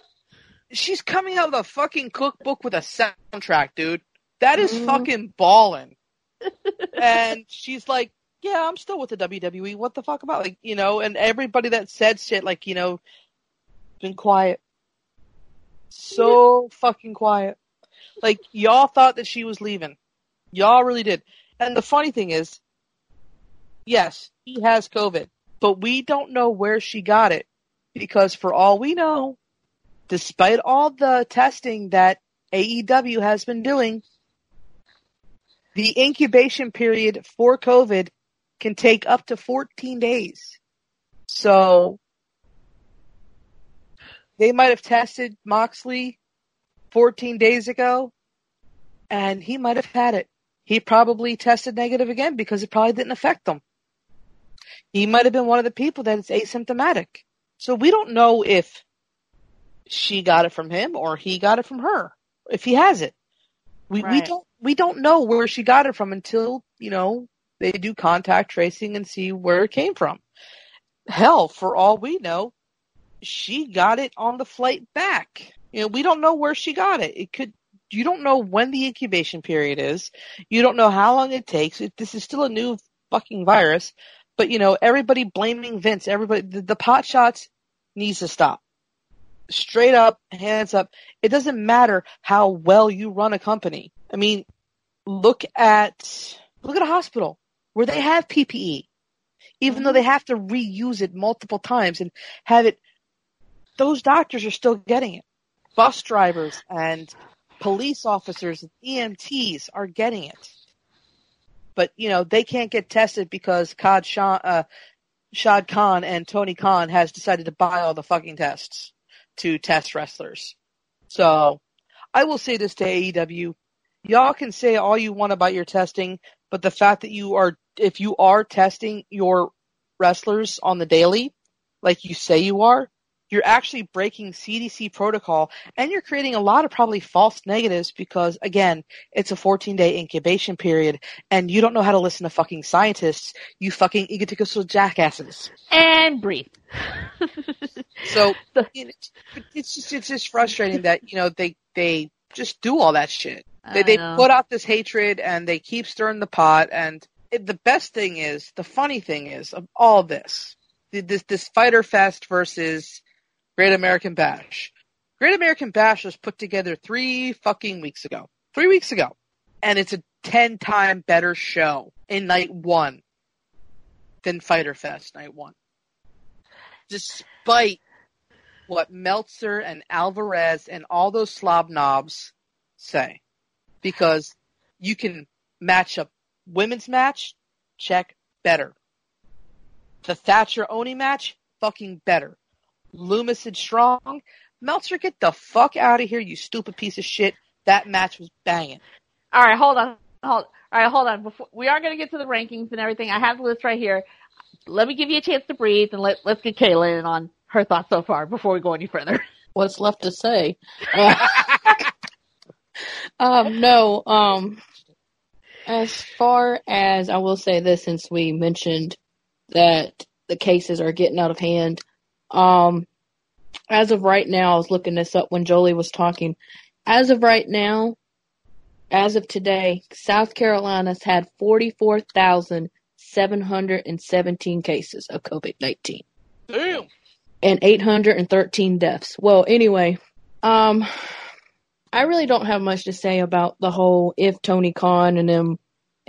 She's coming out with a fucking cookbook with a soundtrack, dude. That is Mhm. fucking ballin'. *laughs* and she's like, yeah, I'm still with the WWE. What the fuck about, like, you know, and everybody that said shit, like, you know, been quiet. So fucking quiet. Like, y'all thought that she was leaving. Y'all really did. And the funny thing is, yes, he has COVID, but we don't know where she got it because for all we know, despite all the testing that AEW has been doing, the incubation period for COVID can take up to 14 days. So they might have tested Moxley 14 days ago and he might have had it. He probably tested negative again because it probably didn't affect them. He might have been one of the people that is asymptomatic. So we don't know if she got it from him or he got it from her. If he has it. We right. we don't we don't know where she got it from until, you know, they do contact tracing and see where it came from. Hell, for all we know, she got it on the flight back. You know, we don't know where she got it. It could you don't know when the incubation period is. You don't know how long it takes. It, this is still a new fucking virus. But you know, everybody blaming Vince. Everybody, the, the pot shots needs to stop. Straight up, hands up. It doesn't matter how well you run a company. I mean, look at look at a hospital where they have PPE, even mm-hmm. though they have to reuse it multiple times and have it. Those doctors are still getting it. Bus drivers and police officers and EMTs are getting it. But, you know, they can't get tested because Shah, uh, Shad Khan and Tony Khan has decided to buy all the fucking tests to test wrestlers. So, I will say this to AEW. Y'all can say all you want about your testing, but the fact that you are, if you are testing your wrestlers on the daily, like you say you are, you're actually breaking CDC protocol and you're creating a lot of probably false negatives because again, it's a 14 day incubation period and you don't know how to listen to fucking scientists, you fucking egotistical jackasses. And breathe. *laughs* so *laughs* you know, it's just it's just frustrating that you know they they just do all that shit. They they put out this hatred and they keep stirring the pot and it, the best thing is the funny thing is of all this this this Fyter Fest versus Great American Bash. Great American Bash was put together three fucking weeks ago. Three weeks ago. And it's a 10 time better show in night one than Fyter Fest night one. Despite what Meltzer and Alvarez and all those slob knobs say. Because you can match up women's match, check, better. The Thatcher Oney match, fucking better. Lumis and Strong. Meltzer, get the fuck out of here, you stupid piece of shit. That match was banging. All right, hold on, hold. All right, hold on. Before we are going to get to the rankings and everything, I have the list right here. Let me give you a chance to breathe and let let's get Kayla in on her thoughts so far before we go any further. *laughs* What's left to say? *laughs* um, no. Um, as far as I will say this, since we mentioned that the cases are getting out of hand, um, as of right now, I was looking this up when Jolie was talking. As of right now, as of today, South Carolina's had 44,717 cases of COVID 19. Damn. And 813 deaths. Well, anyway, um, I really don't have much to say about the whole if Tony Khan and them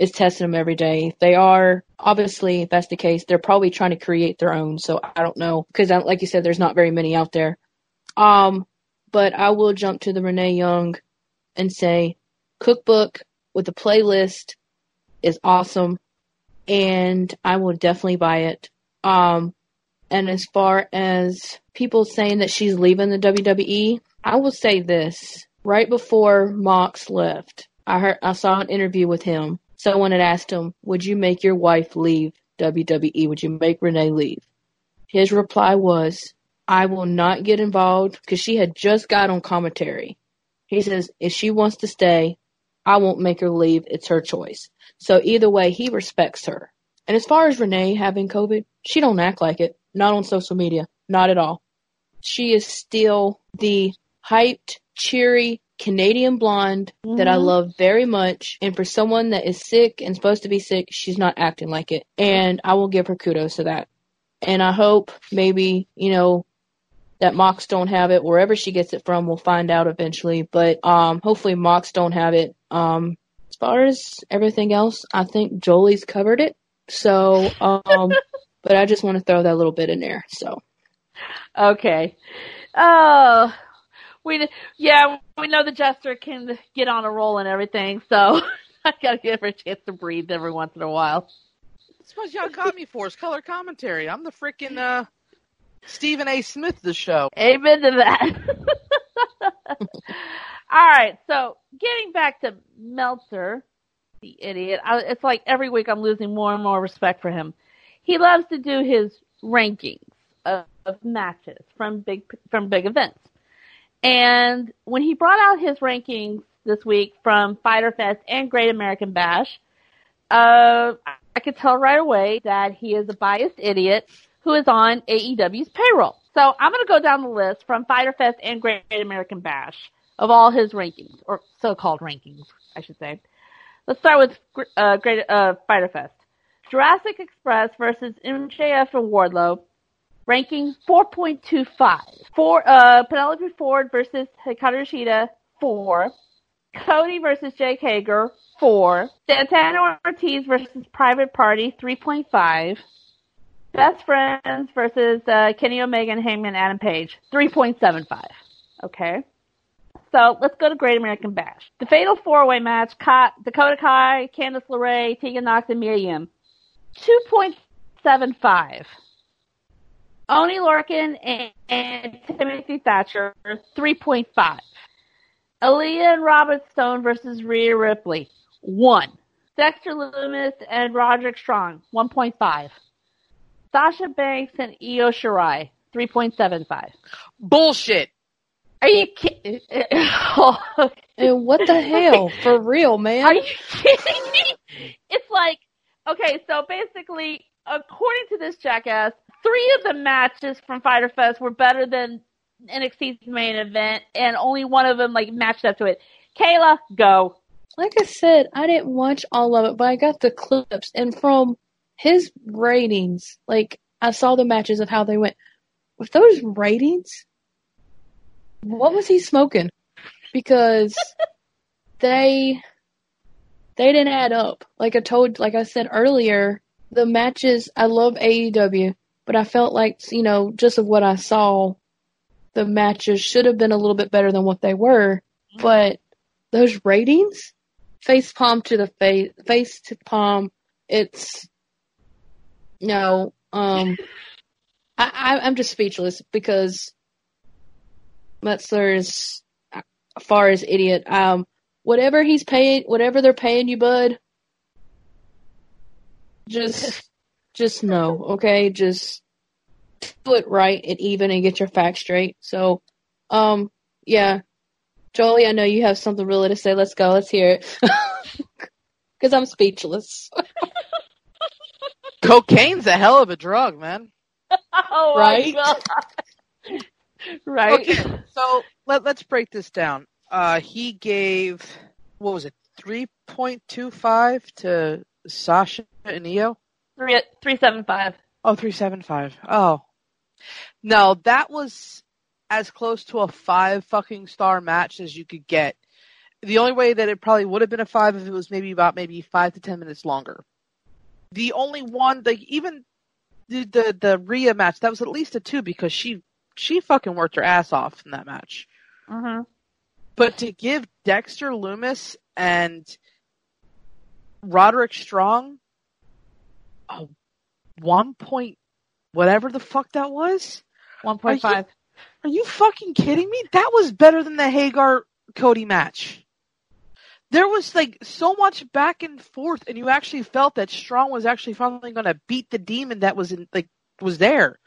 is testing them every day. They are, obviously, if that's the case, they're probably trying to create their own. So I don't know because, like you said, there's not very many out there. Um, but I will jump to the Renee Young and say, cookbook with a playlist is awesome, and I will definitely buy it. Um, and as far as people saying that she's leaving the WWE, I will say this: right before Mox left, I heard I saw an interview with him, Someone had asked him, Would you make your wife leave WWE? Would you make Renee leave? His reply was, I will not get involved because she had just got on commentary. He says, If she wants to stay, I won't make her leave. It's her choice. So either way, he respects her. And as far as Renee having COVID, she don't act like it. Not on social media. Not at all. She is still the hyped, cheery, Canadian blonde mm-hmm. that I mm-hmm. love very much. And for someone that is sick and supposed to be sick, she's not acting like it. And I will give her kudos to that. And I hope maybe, you know, that Mox don't have it. Wherever she gets it from, we'll find out eventually. But um, hopefully Mox don't have it. Um, as far as everything else, I think Jolie's covered it. So, um, *laughs* but I just want to throw that little bit in there. So, Okay. Oh, we yeah we know the jester can get on a roll and everything, so *laughs* I gotta give her a chance to breathe every once in a while. That's what y'all got me for. Is color commentary. I'm the freaking uh, Stephen A. Smith of the show. Amen to that. *laughs* All right, so getting back to Meltzer, the idiot. I, it's like every week I'm losing more and more respect for him. He loves to do his rankings of, of matches from big from big events, and when he brought out his rankings this week from Fyter Fest and Great American Bash, uh, I could tell right away that he is a biased idiot who is on AEW's payroll. So I'm going to go down the list from Fyter Fest and Great American Bash of all his rankings, or so-called rankings, I should say. Let's start with uh, Great uh, Fighter Fest. Jurassic Express versus MJF and Wardlow, ranking 4.25. For uh, Penelope Ford versus Hikaru Shida, 4. Cody versus Jake Hager, 4. Santana Ortiz versus Private Party, 3.5. Best Friends versus uh, Kenny Omega and Hangman Adam Page, 3.75. Okay. So let's go to Great American Bash. The Fatal Four Way match: Ka- Dakota Kai, Candice LeRae, Tegan Nox, and Mia Yim. 2.75. Oney Lorcan and, and Timothy Thatcher, 3.5. Aaliyah and Robert Stone versus Rhea Ripley, 1. Dexter Lumis and Roderick Strong, 1.5. Sasha Banks and Io Shirai, 3.75. Bullshit. Are you kidding? *laughs* Oh, and what the *laughs* hell? For real, man. Are you kidding me? It's like, okay, so basically, according to this jackass, three of the matches from Fyter Fest were better than NXT's main event, and only one of them like matched up to it. Kayla, go. Like I said, I didn't watch all of it, but I got the clips, and from his ratings, like I saw the matches of how they went. With those ratings, what was he smoking? Because *laughs* they they didn't add up. Like I told, like I said earlier, the matches. I love AEW, but I felt like you know just of what I saw, the matches should have been a little bit better than what they were. But those ratings, face palm to the face, face to palm, it's no. Um, I, I I'm just speechless because Meltzer is far as idiot. Um, whatever he's paying, whatever they're paying you, bud, just, just no, okay? Just do it right and even and get your facts straight. So, um, yeah. Jolie, I know you have something really to say. Let's go. Let's hear it. *laughs* Cause I'm speechless. *laughs* Cocaine's a hell of a drug, man. *laughs* Oh Right? my god. right. Okay, so let, let's break this down. Uh, he gave, what was it, 3.25 to Sasha and Io? Three three seven five. Oh, 375. Oh. No, that was as close to a five fucking star match as you could get. The only way that it probably would have been a five if it was maybe about maybe five to ten minutes longer. The only one, like even the the, the Rhea match, that was at least a two because she she fucking worked her ass off in that match. Mm-hmm. But to give Dexter Lumis and Roderick Strong a one point whatever the fuck that was. One point five. Are you fucking kidding me? That was better than the Hager Cody match. There was like so much back and forth, and you actually felt that Strong was actually finally going to beat the demon that was in like was there.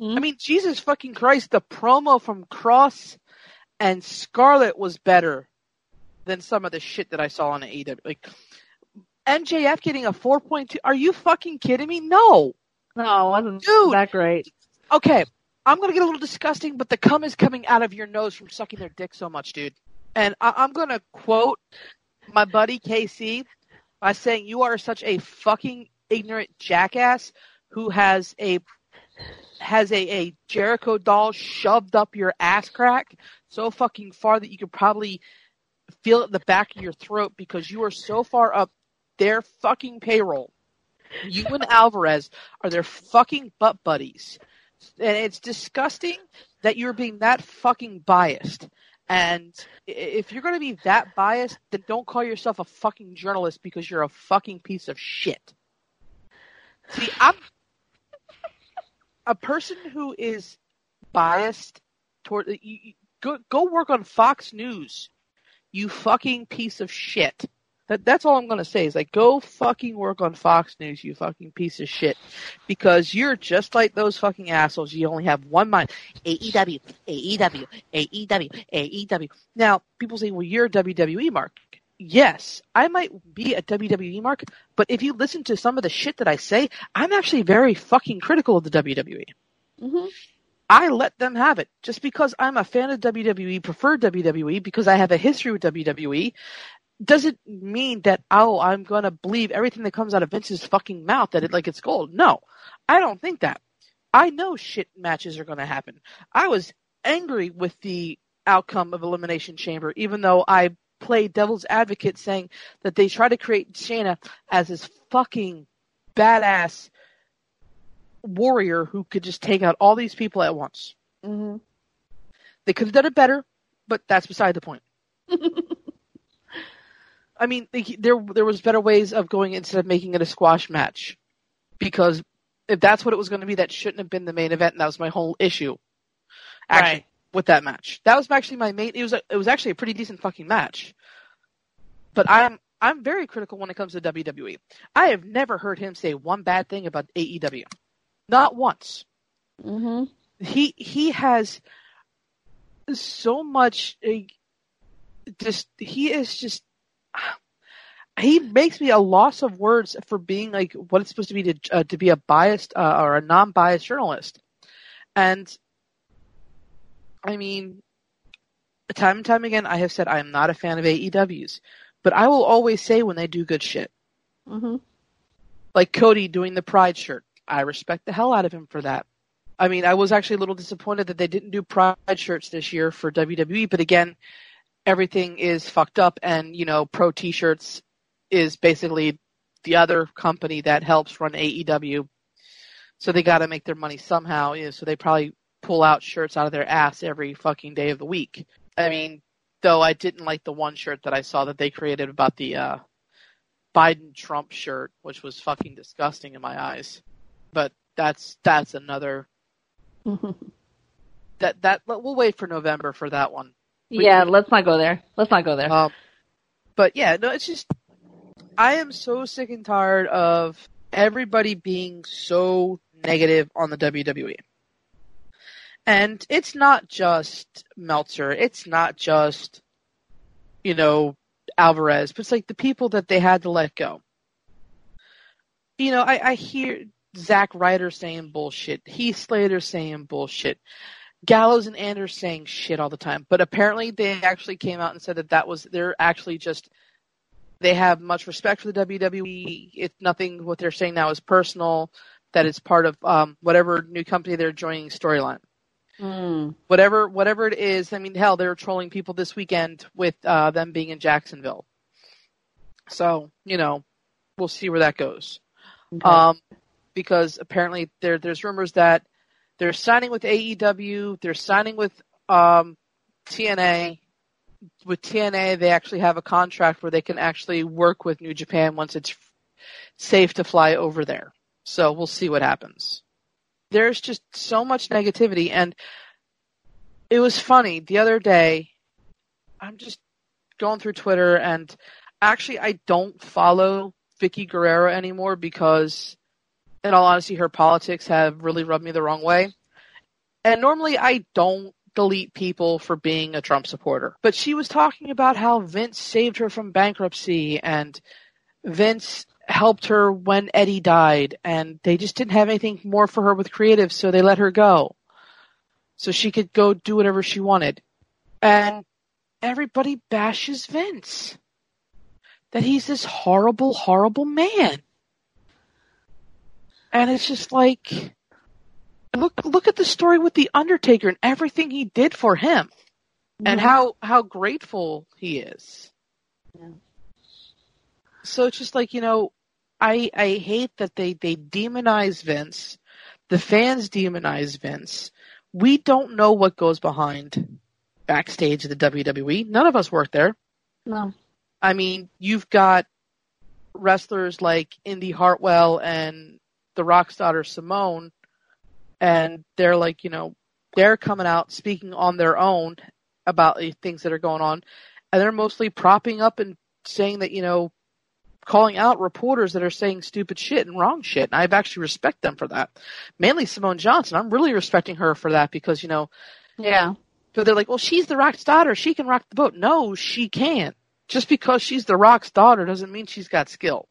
Mhm. I mean, Jesus fucking Christ! The promo from Kross and Scarlett was better than some of the shit that I saw on AEW. Like MJF getting a four point two. Are you fucking kidding me? No. No, wasn't Dude. that great. Okay, I'm gonna get a little disgusting, but the cum is coming out of your nose from sucking their dick so much, dude. And I- I'm gonna quote my buddy KC by saying, "You are such a fucking ignorant jackass who has a has a, a Jericho doll shoved up your ass crack so fucking far that you could probably feel it in the back of your throat because you are so far up their fucking payroll You and Alvarez are their fucking butt buddies. And it's disgusting that you're being that fucking biased. And if you're going to be that biased, then don't call yourself a fucking journalist because you're a fucking piece of shit. See, I'm a person who is biased toward you, you, go go work on Fox News. You fucking piece of shit. That that's all I'm gonna say is like go fucking work on Fox News, you fucking piece of shit, because you're just like those fucking assholes. You only have one mind. AEW, AEW, AEW, AEW. Now people say, well, you're a WWE mark. Yes, I might be a WWE mark, but if you listen to some of the shit that I say, I'm actually very fucking critical of the WWE. Mm-hmm. I let them have it just because I'm a fan of WWE, prefer WWE because I have a history with WWE doesn't mean that oh I'm gonna believe everything that comes out of Vince's fucking mouth that it like it's gold. No, I don't think that. I know shit matches are gonna happen. I was angry with the outcome of Elimination Chamber, even though I played devil's advocate saying that they try to create Shayna as this fucking badass warrior who could just take out all these people at once. Mm-hmm. They could have done it better, but that's beside the point. *laughs* I mean, there there was better ways of going instead of making it a squash match, because if that's what it was going to be, that shouldn't have been the main event, and that was my whole issue. Actually, Right. with that match, that was actually my main. It was a, it was actually a pretty decent fucking match. But I'm I'm very critical when it comes to WWE. I have never heard him say one bad thing about AEW, not once Mm-hmm. he he has so much uh, just he is just *sighs* he makes me a loss of words for being like what it's supposed to be to uh, to be a biased uh, or a non-biased journalist and i mean time and time again i have said i am not a fan of aews but i will always say when they do good shit Mm-hmm. like Cody doing the Pride shirt. I respect the hell out of him for that. I mean, I was actually a little disappointed that they didn't do Pride shirts this year for WWE, but again, everything is fucked up and, you know, Pro T-shirts is basically the other company that helps run AEW. So they gotta make their money somehow, you know, so they probably pull out shirts out of their ass every fucking day of the week. I mean, though I didn't like the one shirt that I saw that they created about the, uh, Biden Trump shirt, which was fucking disgusting in my eyes. But that's that's another *laughs* that that we'll wait for November for that one. Yeah, let's not go there. Let's not go there. Um, but yeah, no, it's just I am so sick and tired of everybody being so negative on the WWE. And it's not just Meltzer, it's not just you know Alvarez, but it's like the people that they had to let go. You know, I, I hear Zack Ryder saying bullshit, Heath Slater saying bullshit, Gallows and Anders saying shit all the time, but apparently they actually came out and said that that was they're actually just they have much respect for the WWE. It's nothing what they're saying now is personal. That it's part of um, whatever new company they're joining storyline. Mm. Whatever whatever it is. I mean, hell, they were trolling people this weekend with uh, them being in Jacksonville. So you know, we'll see where that goes. Okay. Um, because apparently there there's rumors that they're signing with AEW, they're signing with um, TNA. With TNA, they actually have a contract where they can actually work with New Japan once it's safe to fly over there. So we'll see what happens. There's just so much negativity, and it was funny the other day. I'm just going through Twitter, and actually, I don't follow Vickie Guerrero anymore because, in all honesty, her politics have really rubbed me the wrong way. And normally, I don't delete people for being a Trump supporter. But she was talking about how Vince saved her from bankruptcy and Vince helped her when Eddie died and they just didn't have anything more for her with creative so they let her go. So she could go do whatever she wanted. And everybody bashes Vince. That he's this horrible, horrible man. And it's just like look look at the story with the Undertaker and everything he did for him and Mhm. how how grateful he is. Yeah. So it's just like, you know, I I hate that they they demonize Vince. The fans demonize Vince. We don't know what goes behind backstage of the WWE. None of us work there. No. I mean, you've got wrestlers like Indy Hartwell and the Rock's daughter Simone, and they're like, you know, they're coming out speaking on their own about the things that are going on, and they're mostly propping up and saying that, you know, calling out reporters that are saying stupid shit and wrong shit. And I've actually respect them for that. Mainly Simone Johnson. I'm really respecting her for that because, you know, Yeah. so they're like, well, she's the Rock's daughter. She can rock the boat. No, she can't. Just because she's the Rock's daughter doesn't mean she's got skill.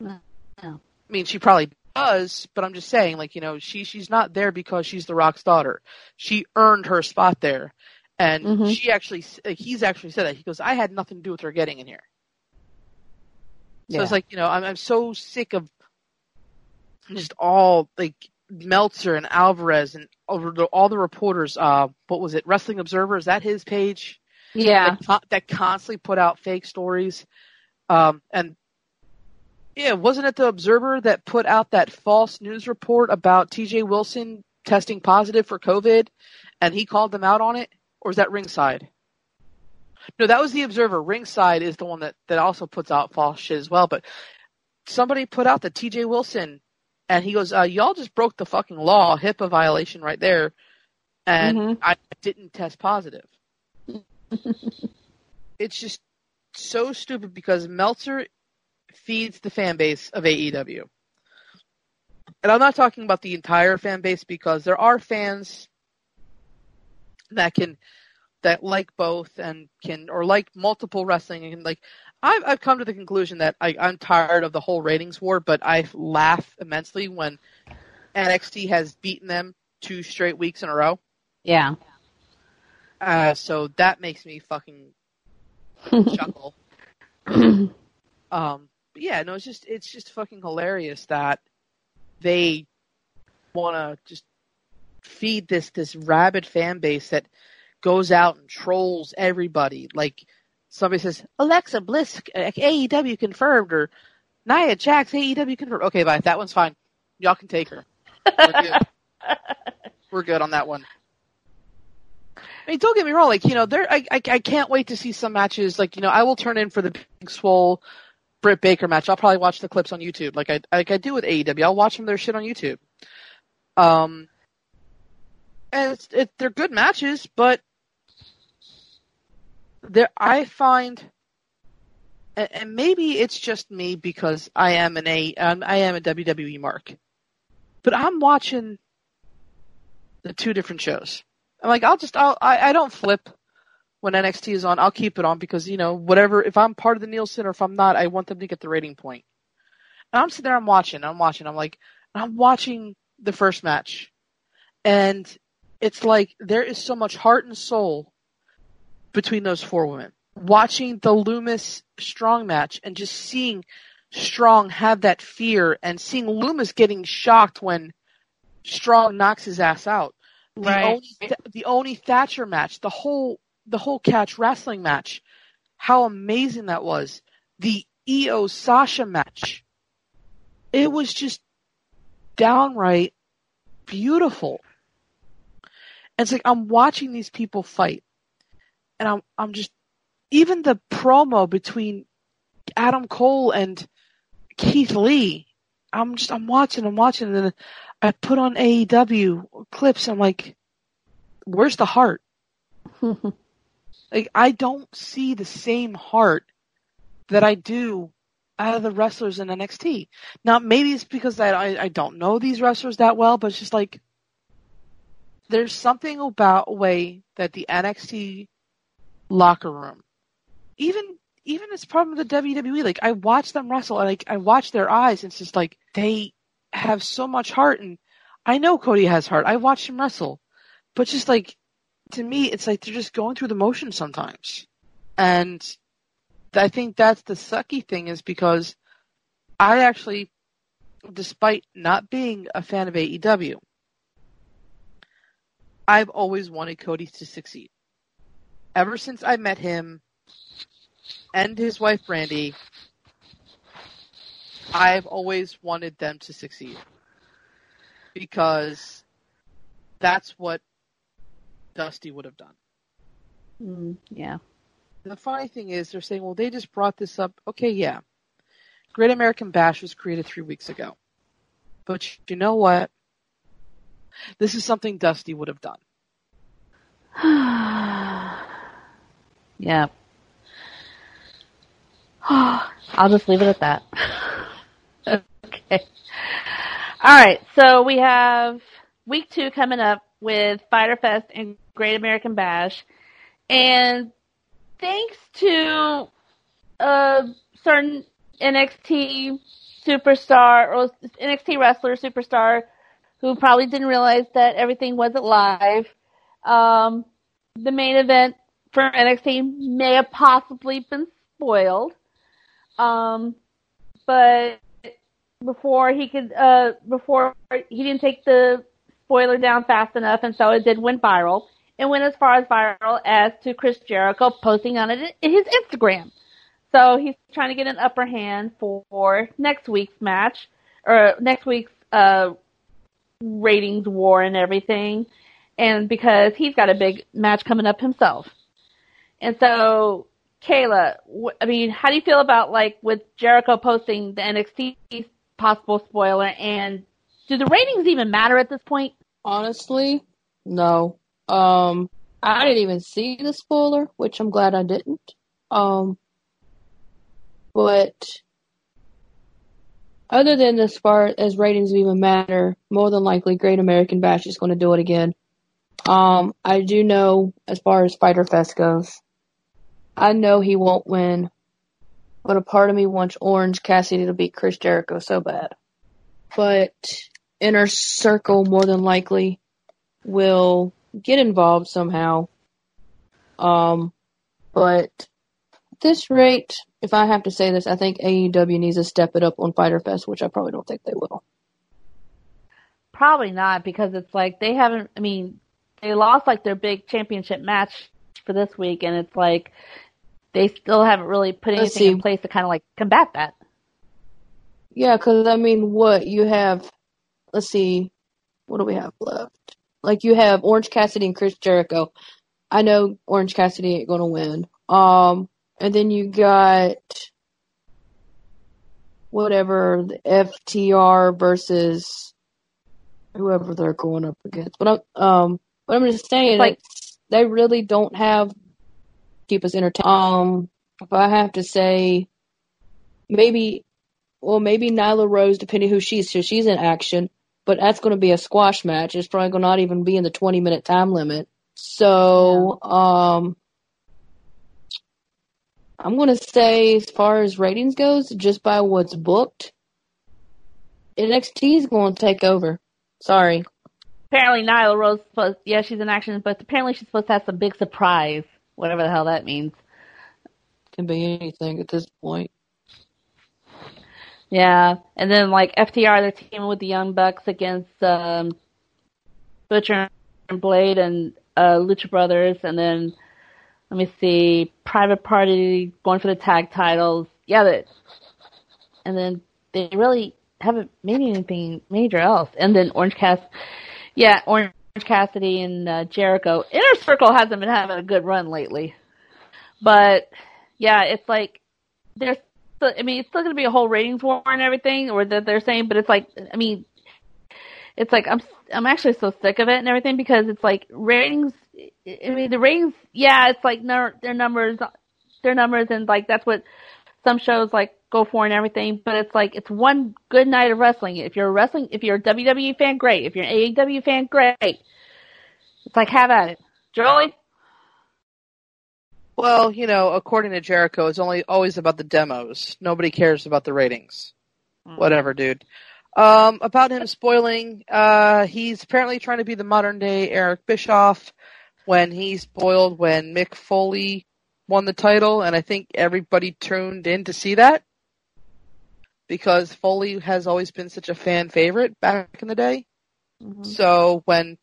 No. No. I mean, she probably does, but I'm just saying, like, you know, she she's not there because she's the Rock's daughter. She earned her spot there, and Mhm. she actually, he's actually said that. He goes, I had nothing to do with her getting in here. So it's like, you know, I'm I'm so sick of just all like Meltzer and Alvarez and over the, all the reporters. Uh, what was it? Wrestling Observer is that his page? Yeah. that, that constantly put out fake stories. Um, and yeah, wasn't it the Observer that put out that false news report about T.J. Wilson testing positive for COVID, and he called them out on it, or is that Ringside? No, that was the Observer. Ringside is the one that that also puts out false shit as well. But somebody put out the T.J. Wilson, and he goes, uh, "Y'all just broke the fucking law, HIPAA violation right there." And Mhm. I didn't test positive *laughs* it's just so stupid because Meltzer feeds the fan base of AEW. And I'm not talking about the entire fan base because there are fans that can that like both and can or like multiple wrestling and like I've I've come to the conclusion that I, I'm tired of the whole ratings war, but I laugh immensely when NXT has beaten them two straight weeks in a row. Yeah. Uh, so that makes me fucking *laughs* chuckle. *clears throat* Um, but yeah, no, it's just it's just fucking hilarious that they want to just feed this this rabid fan base that goes out and trolls everybody. Like somebody says, Alexa Bliss AEW confirmed or Nia Jax AEW confirmed. Okay, bye. That one's fine. Y'all can take her. We're good. *laughs* We're good on that one. I mean, don't get me wrong. Like, you know, there, I, I, I can't wait to see some matches. Like, you know, I will turn in for the Big Swole Britt Baker match. I'll probably watch the clips on YouTube, like I, like I do with AEW. I'll watch them their shit on YouTube. Um, and it's, it, they're good matches, but there, I find, and, and maybe it's just me because I am an A, um, I am a WWE mark, but I'm watching the two different shows. I'm like, I'll just, I'll, I, I don't flip when NXT is on. I'll keep it on because, you know, whatever, if I'm part of the Nielsen or if I'm not, I want them to get the rating point. And I'm sitting there, I'm watching, I'm watching, I'm like, I'm watching the first match. And it's like, there is so much heart and soul between those four women. Watching the Lumis Strong match and just seeing Strong have that fear and seeing Lumis getting shocked when Strong knocks his ass out the Right. Oney, the Oney Thatcher match, the whole the whole catch wrestling match, how amazing that was. The Io Sasha match, it was just downright beautiful. And it's like I'm watching these people fight, and I'm I'm just even the promo between Adam Cole and Keith Lee. I'm just I'm watching, I'm watching, and I put on AEW clips. I'm like, where's the heart? *laughs* Like I don't see the same heart that I do out of the wrestlers in NXT. Now maybe it's because I I, I don't know these wrestlers that well, but it's just like there's something about a way that the NXT locker room, even even it's problem with the WWE. Like I watch them wrestle, and like I watch their eyes, and it's just like they have so much heart. And I know Cody has heart. I watched him wrestle, but just like to me, it's like they're just going through the motions sometimes. And I think that's the sucky thing is because I actually, despite not being a fan of AEW, I've always wanted Cody to succeed. Ever since I met him and his wife Brandy, I've always wanted them to succeed because that's what Dusty would have done. Mm, yeah. The funny thing is, they're saying, well, they just brought this up. Okay, yeah. Great American Bash was created three weeks ago. But you know what? This is something Dusty would have done. *sighs* yeah. *sighs* I'll just leave it at that. *laughs* okay. All right. So we have week two coming up with Fyter Fest and Great American Bash. And thanks to a certain NXT superstar or NXT wrestler superstar who probably didn't realize that everything wasn't live. Um, the main event for NXT may have possibly been spoiled. Um, but before he could, uh, before he didn't take the spoiler down fast enough, and so it did went viral. It went as far as viral as to Chris Jericho posting on it in his Instagram. So he's trying to get an upper hand for next week's match or next week's uh, ratings war and everything, and because he's got a big match coming up himself. And so, Kayla, I mean, how do you feel about like with Jericho posting the NXT possible spoiler, and do the ratings even matter at this point? Honestly, no. Um, I didn't even see the spoiler, which I'm glad I didn't. Um, but other than as far as ratings even matter, more than likely Great American Bash is going to do it again. Um, I do know as far as Fyter Fest goes, I know he won't win, but a part of me wants Orange Cassidy to beat Chris Jericho so bad. But Inner Circle more than likely will get involved somehow. Um, but this rate, if I have to say this, I think AEW needs to step it up on Fyter Fest, which I probably don't think they will. Probably not because it's like they haven't. I mean, they lost like their big championship match for this week, and it's like they still haven't really put anything in place to kind of like combat that. Yeah, because I mean, what you have? Let's see, what do we have left? Like you have Orange Cassidy and Chris Jericho. I know Orange Cassidy ain't gonna win. Um, and then you got whatever the FTR versus whoever they're going up against. But I'm um, but I'm just saying like they really don't have keep us entertained. Um, if I have to say, maybe, well, maybe Nyla Rose, depending who she's, so she's in action, but that's going to be a squash match. It's probably going to not even be in the 20 minute time limit. So, yeah. um, I'm gonna say, as far as ratings goes, just by what's booked, NXT is going to take over. Sorry. Apparently, Nyla Rose supposed, yeah, she's in action, but apparently she's supposed to have some big surprise, whatever the hell that means. Can be anything at this point. Yeah, and then like FTR, they're teaming with the Young Bucks against um, Butcher and Blade and uh, Lucha Brothers, and then let me see, Private Party going for the tag titles. Yeah, that, and then they really haven't made anything major else. And then Orange Cast, yeah, Orange Cassidy and uh, Jericho. Inner Circle hasn't been having a good run lately, but yeah, it's like I mean, it's still going to be a whole ratings war and everything, or that they're saying, but it's like, I mean, it's like I'm I'm actually so sick of it and everything because it's like ratings. I mean, the ratings, yeah, it's like their numbers, their numbers, and like that's what some shows like go for and everything. But it's like it's one good night of wrestling. If you're a wrestling, if you're a WWE fan, great. If you're an AEW fan, great. It's like have at it, Jolie. Well, you know, according to Jericho, it's only always about the demos. Nobody cares about the ratings. Mm. Whatever, dude. Um, about him spoiling, uh, he's apparently trying to be the modern day Eric Bischoff when he spoiled when Mick Foley won the title, and I think everybody tuned in to see that because Foley has always been such a fan favorite back in the day. Mm-hmm. So when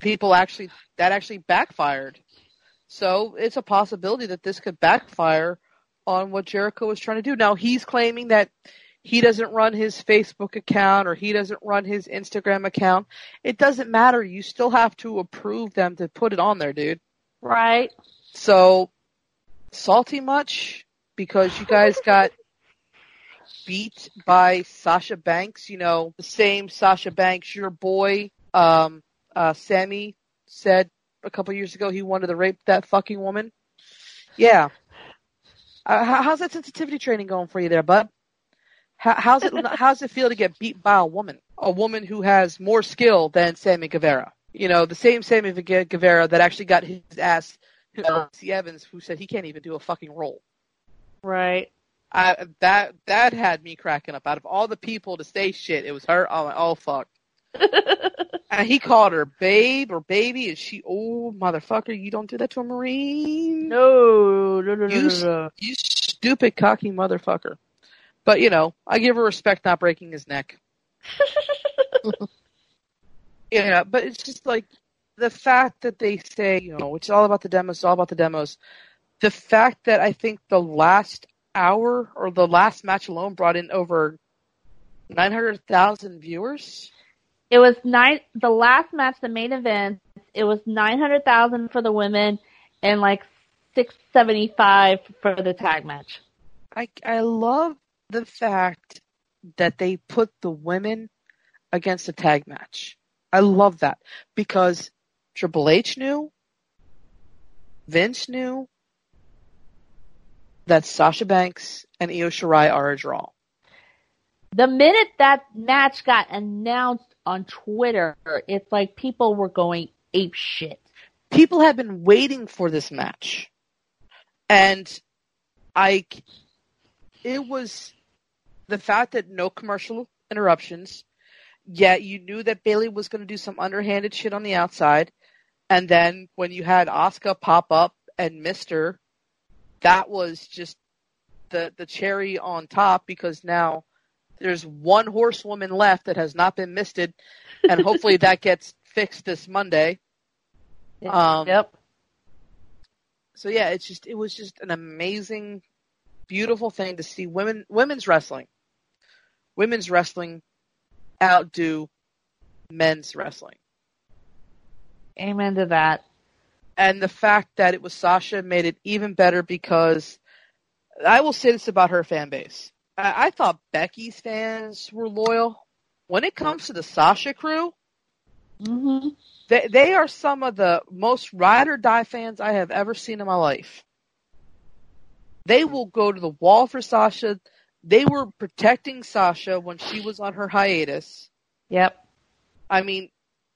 people actually that actually backfired. So it's a possibility that this could backfire on what Jericho was trying to do. Now he's claiming that he doesn't run his Facebook account or he doesn't run his Instagram account. It doesn't matter. You still have to approve them to put it on there, dude. Right. So, salty much because you guys got beat by Sasha Banks. You know, the same Sasha Banks, your boy, um, uh, Sammy said a couple years ago he wanted to rape that fucking woman. Yeah. Uh, how's that sensitivity training going for you there, bud? How, how's it *laughs* how's it feel to get beat by a woman, a woman who has more skill than Sammy Guevara? You know, the same Sammy Guevara that actually got his ass to C. Evans, who said he can't even do a fucking roll. Right. I, that that had me cracking up. Out of all the people to say shit, it was her. Oh, like, oh fuck. And he called her babe or baby, and she, oh motherfucker, you don't do that to a marine. No, no, no, you, no, no. You stupid cocky motherfucker. But you know, I give her respect not breaking his neck. *laughs* yeah, but it's just like the fact that they say, you know, it's all about the demos, it's all about the demos. The fact that I think the last hour or the last match alone brought in over 900,000 viewers. It was nine, the last match, the main event, it was 900,000 for the women and like 675 for the tag match. I, I love the fact that they put the women against a tag match. I love that because Triple H knew, Vince knew that Sasha Banks and Io Shirai are a draw. The minute that match got announced on Twitter, it's like people were going ape shit. People have been waiting for this match. And I, it was the fact that no commercial interruptions, yet you knew that Bayley was going to do some underhanded shit on the outside. And then when you had Asuka pop up and Mister, that was just the the cherry on top because now there's one horsewoman left that has not been misted, and hopefully that gets fixed this Monday. *laughs* Um, yep. So yeah, it's just it was just an amazing, beautiful thing to see women women's wrestling women's wrestling outdo men's wrestling. Amen to that. And the fact that it was Sasha made it even better because I will say this about her fan base. I, I thought Becky's fans were loyal. When it comes to the Sasha crew, mm-hmm. they, they are some of the most ride or die fans I have ever seen in my life. They will go to the wall for Sasha they were protecting Sasha when she was on her hiatus. Yep. I mean,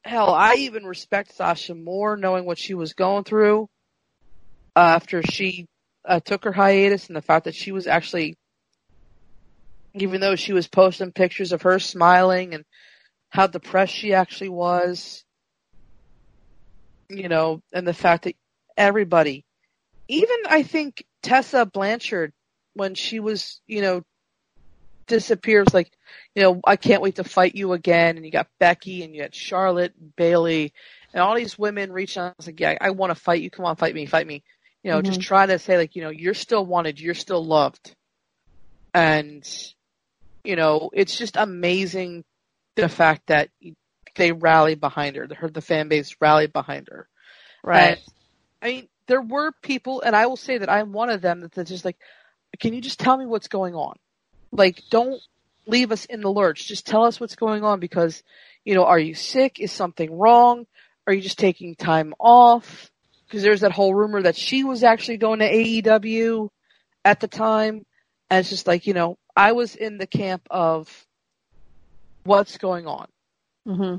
hell, I even respect Sasha more knowing what she was going through after she uh, took her hiatus and the fact that she was actually, even though she was posting pictures of her smiling and how depressed she actually was, you know, and the fact that everybody, even I think Tessa Blanchard, when she was, you know, disappears like, you know, I can't wait to fight you again. And you got Becky and you got Charlotte, Bayley, and all these women reach out. I was like, yeah, I want to fight you. Come on, fight me, fight me. You know, mm-hmm. just try to say like, you know, you're still wanted, you're still loved. And, you know, it's just amazing the fact that they rallied behind her. The, the fan base rallied behind her. Right. And, I mean, there were people, and I will say that I'm one of them that's just like, can you just tell me what's going on? like don't leave us in the lurch. Just tell us what's going on because, you know, are you sick? Is something wrong? Are you just taking time off? Because there's that whole rumor that she was actually going to AEW at the time. And it's just like, you know, I was in the camp of what's going on. Mm-hmm.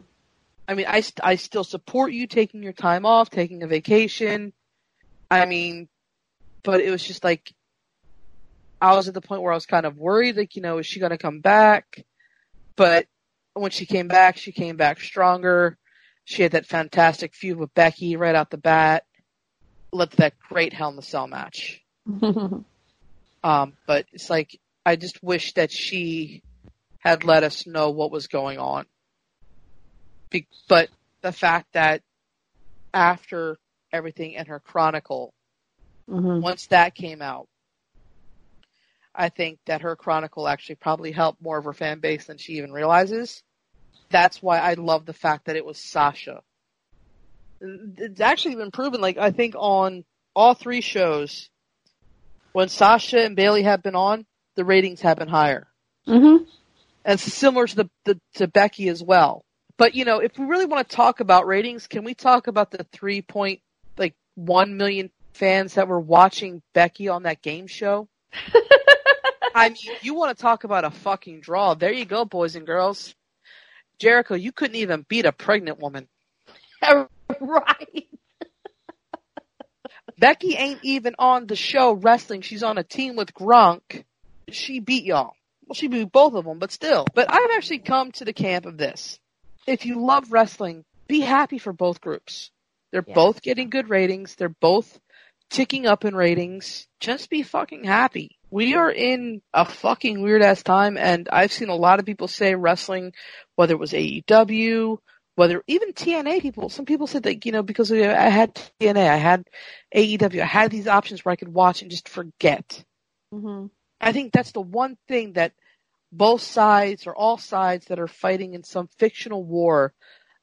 I mean, I, I still support you taking your time off, taking a vacation. I mean, but it was just like, I was at the point where I was kind of worried, like, you know, is she going to come back? But when she came back, she came back stronger. She had that fantastic feud with Becky right out the bat. Led to that great Hell in the Cell match. *laughs* um, but it's like, I just wish that she had let us know what was going on. Be- but the fact that after everything in her chronicle, mm-hmm. once that came out, I think that her chronicle actually probably helped more of her fan base than she even realizes. That's why I love the fact that it was Sasha. It's actually been proven, like, I think on all three shows, when Sasha and Bayley have been on, the ratings have been higher. Mm-hmm. And similar to the, the to Becky as well. But you know, if we really want to talk about ratings, can we talk about the three point like one million fans that were watching Becky on that game show? *laughs* I mean, you want to talk about a fucking draw. There you go, boys and girls. Jericho, you couldn't even beat a pregnant woman. *laughs* right. Becky ain't even on the show wrestling. She's on a team with Gronk. She beat y'all. Well, she beat both of them, but still. But I've actually come to the camp of this. If you love wrestling, be happy for both groups. They're both getting good ratings. They're both ticking up in ratings. Just be fucking happy. We are in a fucking weird ass time, and I've seen a lot of people say wrestling, whether it was AEW, whether even TNA people. Some people said that you know because I had TNA, I had AEW, I had these options where I could watch and just forget. Mm-hmm. I think that's the one thing that both sides or all sides that are fighting in some fictional war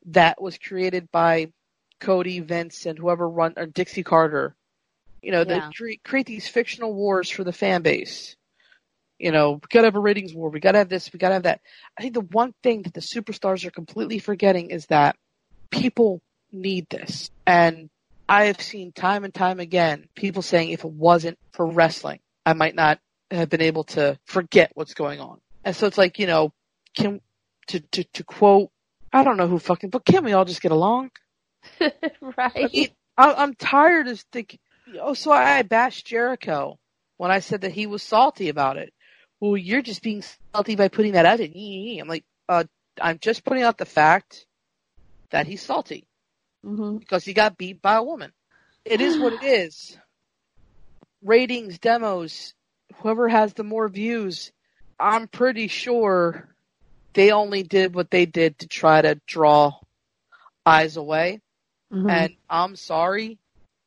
that was created by Cody, Vince, and whoever run or Dixie Carter. You know, Yeah. they create these fictional wars for the fan base. You know, we gotta have a ratings war. We gotta have this. We gotta have that. I think the one thing that the superstars are completely forgetting is that people need this. And I have seen time and time again people saying if it wasn't for wrestling, I might not have been able to forget what's going on. And so it's like, you know, can to to to quote I don't know who fucking but can we all just get along? *laughs* I right. mean, I, I'm tired of thinking. Oh, so I bashed Jericho when I said that he was salty about it. Well, you're just being salty by putting that out. there. I'm like, uh, I'm just putting out the fact that he's salty Mm-hmm. because he got beat by a woman. It is what it *sighs* is. Ratings, demos, whoever has the more views, I'm pretty sure they only did what they did to try to draw eyes away. Mm-hmm. And I'm sorry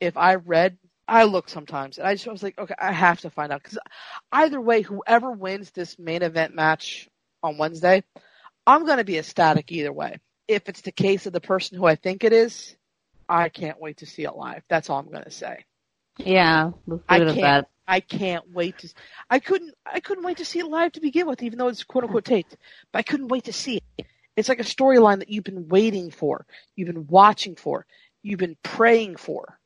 if I read, I look sometimes, and I just was like, okay, I have to find out because either way, whoever wins this main event match on Wednesday, I'm going to be ecstatic either way. If it's the case of the person who I think it is, I can't wait to see it live. That's all I'm going to say. yeah. I leave it at can't. that. I can't wait to. I couldn't. I couldn't wait to see it live to begin with, even though it's quote unquote taped. But I couldn't wait to see it. It's like a storyline that you've been waiting for, you've been watching for, you've been praying for.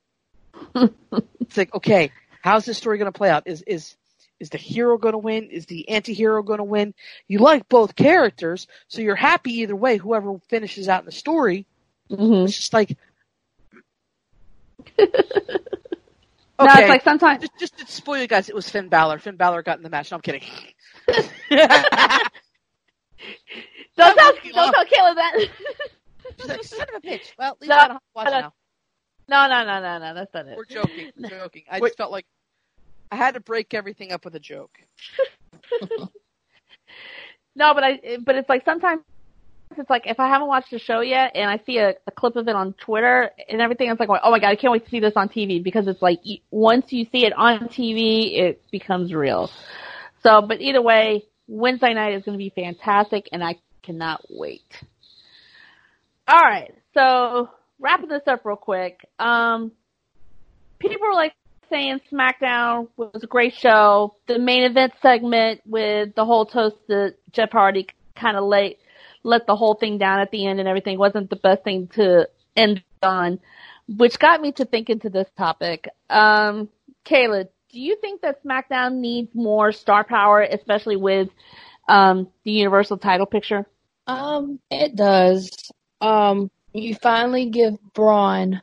It's like, okay, how's this story going to play out? Is is is the hero going to win? Is the anti-hero going to win? You like both characters, so you're happy either way. Whoever finishes out in the story, Mm-hmm. it's just like. *laughs* No, Okay. it's like sometimes. just, just to spoil you guys, it was Finn Balor. Finn Balor got in the match. No, I'm kidding. *laughs* Don't tell, She's don't tell Kayla that. like, son of a bitch. Well, at least No, I don't have to watch no, now. No, no, no, no, no. That's not it. We're joking. We're *laughs* joking. I Wait. just felt like I had to break everything up with a joke. *laughs* No, but I. But it's like sometimes it's like if I haven't watched the show yet and I see a, a clip of it on Twitter and everything, it's like, oh my god, I can't wait to see this on TV because it's like once you see it on TV, it becomes real. So, but either way, Wednesday night is going to be fantastic, and I cannot wait. All right, so wrapping this up real quick. Um, people were like saying SmackDown was a great show. The main event segment with the whole toast to Jeff Hardy kind of late let the whole thing down at the end and everything wasn't the best thing to end on, which got me to think into this topic. Um, Kayla, do you think that SmackDown needs more star power, especially with um, the Universal title picture? Um, it does. Um, you finally give Braun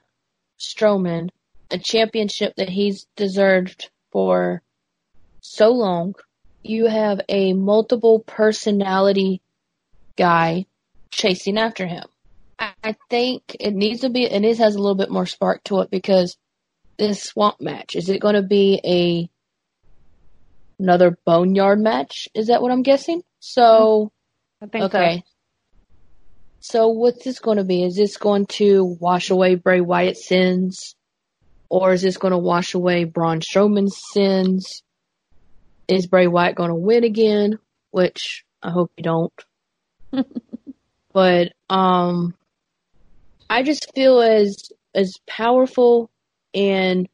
Strowman a championship that he's deserved for so long. You have a multiple personality guy chasing after him. I think it needs to be, and it has a little bit more spark to it because this swamp match, is it going to be a another boneyard match? Is that what I'm guessing? So, I think Okay. So what's this going to be? Is this going to wash away Bray Wyatt's sins? Or is this going to wash away Braun Strowman's sins? is Bray Wyatt going to win again? Which I hope you don't. *laughs* but um, I just feel as as powerful and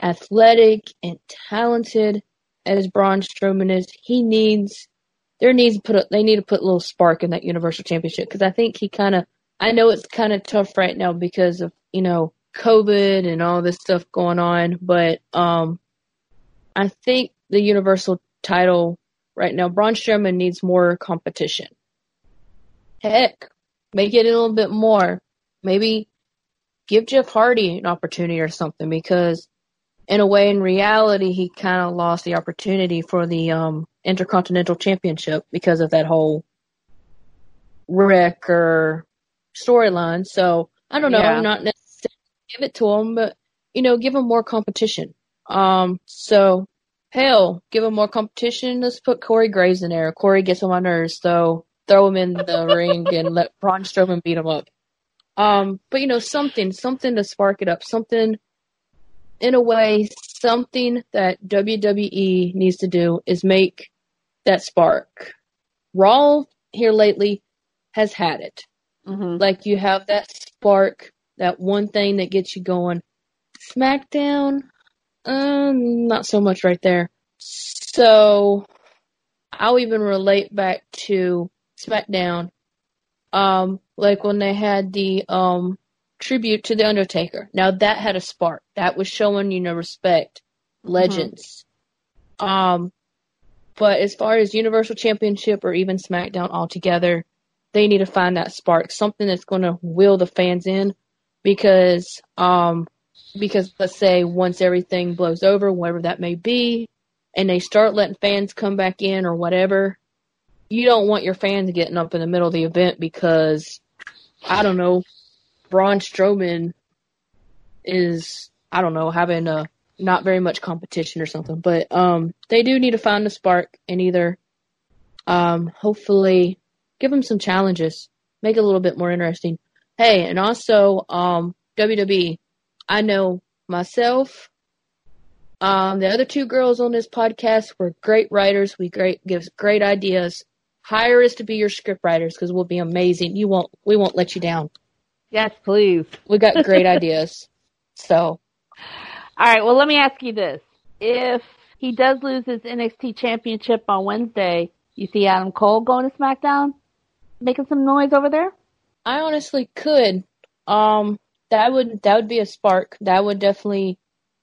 athletic and talented as Braun Strowman is, he needs there needs to put a, they need to put a little spark in that Universal Championship because I think he kind of I know it's kind of tough right now because of you know COVID and all this stuff going on, but um, I think the Universal title right now, Braun Strowman needs more competition. Heck, make it a little bit more. Maybe give Jeff Hardy an opportunity or something because in a way, in reality, he kind of lost the opportunity for the um, Intercontinental Championship because of that whole Wrecker storyline. So I don't know. Yeah. I'm not necessarily give it to him, but you know, give him more competition. Um, so hell, give him more competition. Let's put Corey Graves in there. Corey gets on my nerves, so throw him in the *laughs* ring and let Braun Strowman beat him up. Um, but you know, something, something to spark it up, something in a way, something that WWE needs to do is make that spark. Raw here lately has had it. Mm-hmm. Like you have that spark, that one thing that gets you going. SmackDown, um, not so much right there. So I'll even relate back to SmackDown. Um, like when they had the um tribute to the Undertaker. Now that had a spark. That was showing, you know, respect, mm-hmm. legends. Mm-hmm. Um, but as far as Universal Championship or even SmackDown altogether, they need to find that spark, something that's going to will the fans in, because um, because let's say once everything blows over, whatever that may be, and they start letting fans come back in or whatever, you don't want your fans getting up in the middle of the event because I don't know, Braun Strowman is I don't know having a not very much competition or something, but um, they do need to find a spark and either um, hopefully give them some challenges, make it a little bit more interesting. Hey, and also um, WWE, I know myself, um, the other two girls on this podcast were great writers. We great gives great ideas. Hire us to be your script writers because we'll be amazing. You won't we won't let you down. Yes, please. We got great *laughs* ideas. So all right, well, let me ask you this. If he does lose his NXT championship on Wednesday, you see Adam Cole going to SmackDown? Making some noise over there? I honestly could. Um, that would, that would be a spark. That would definitely,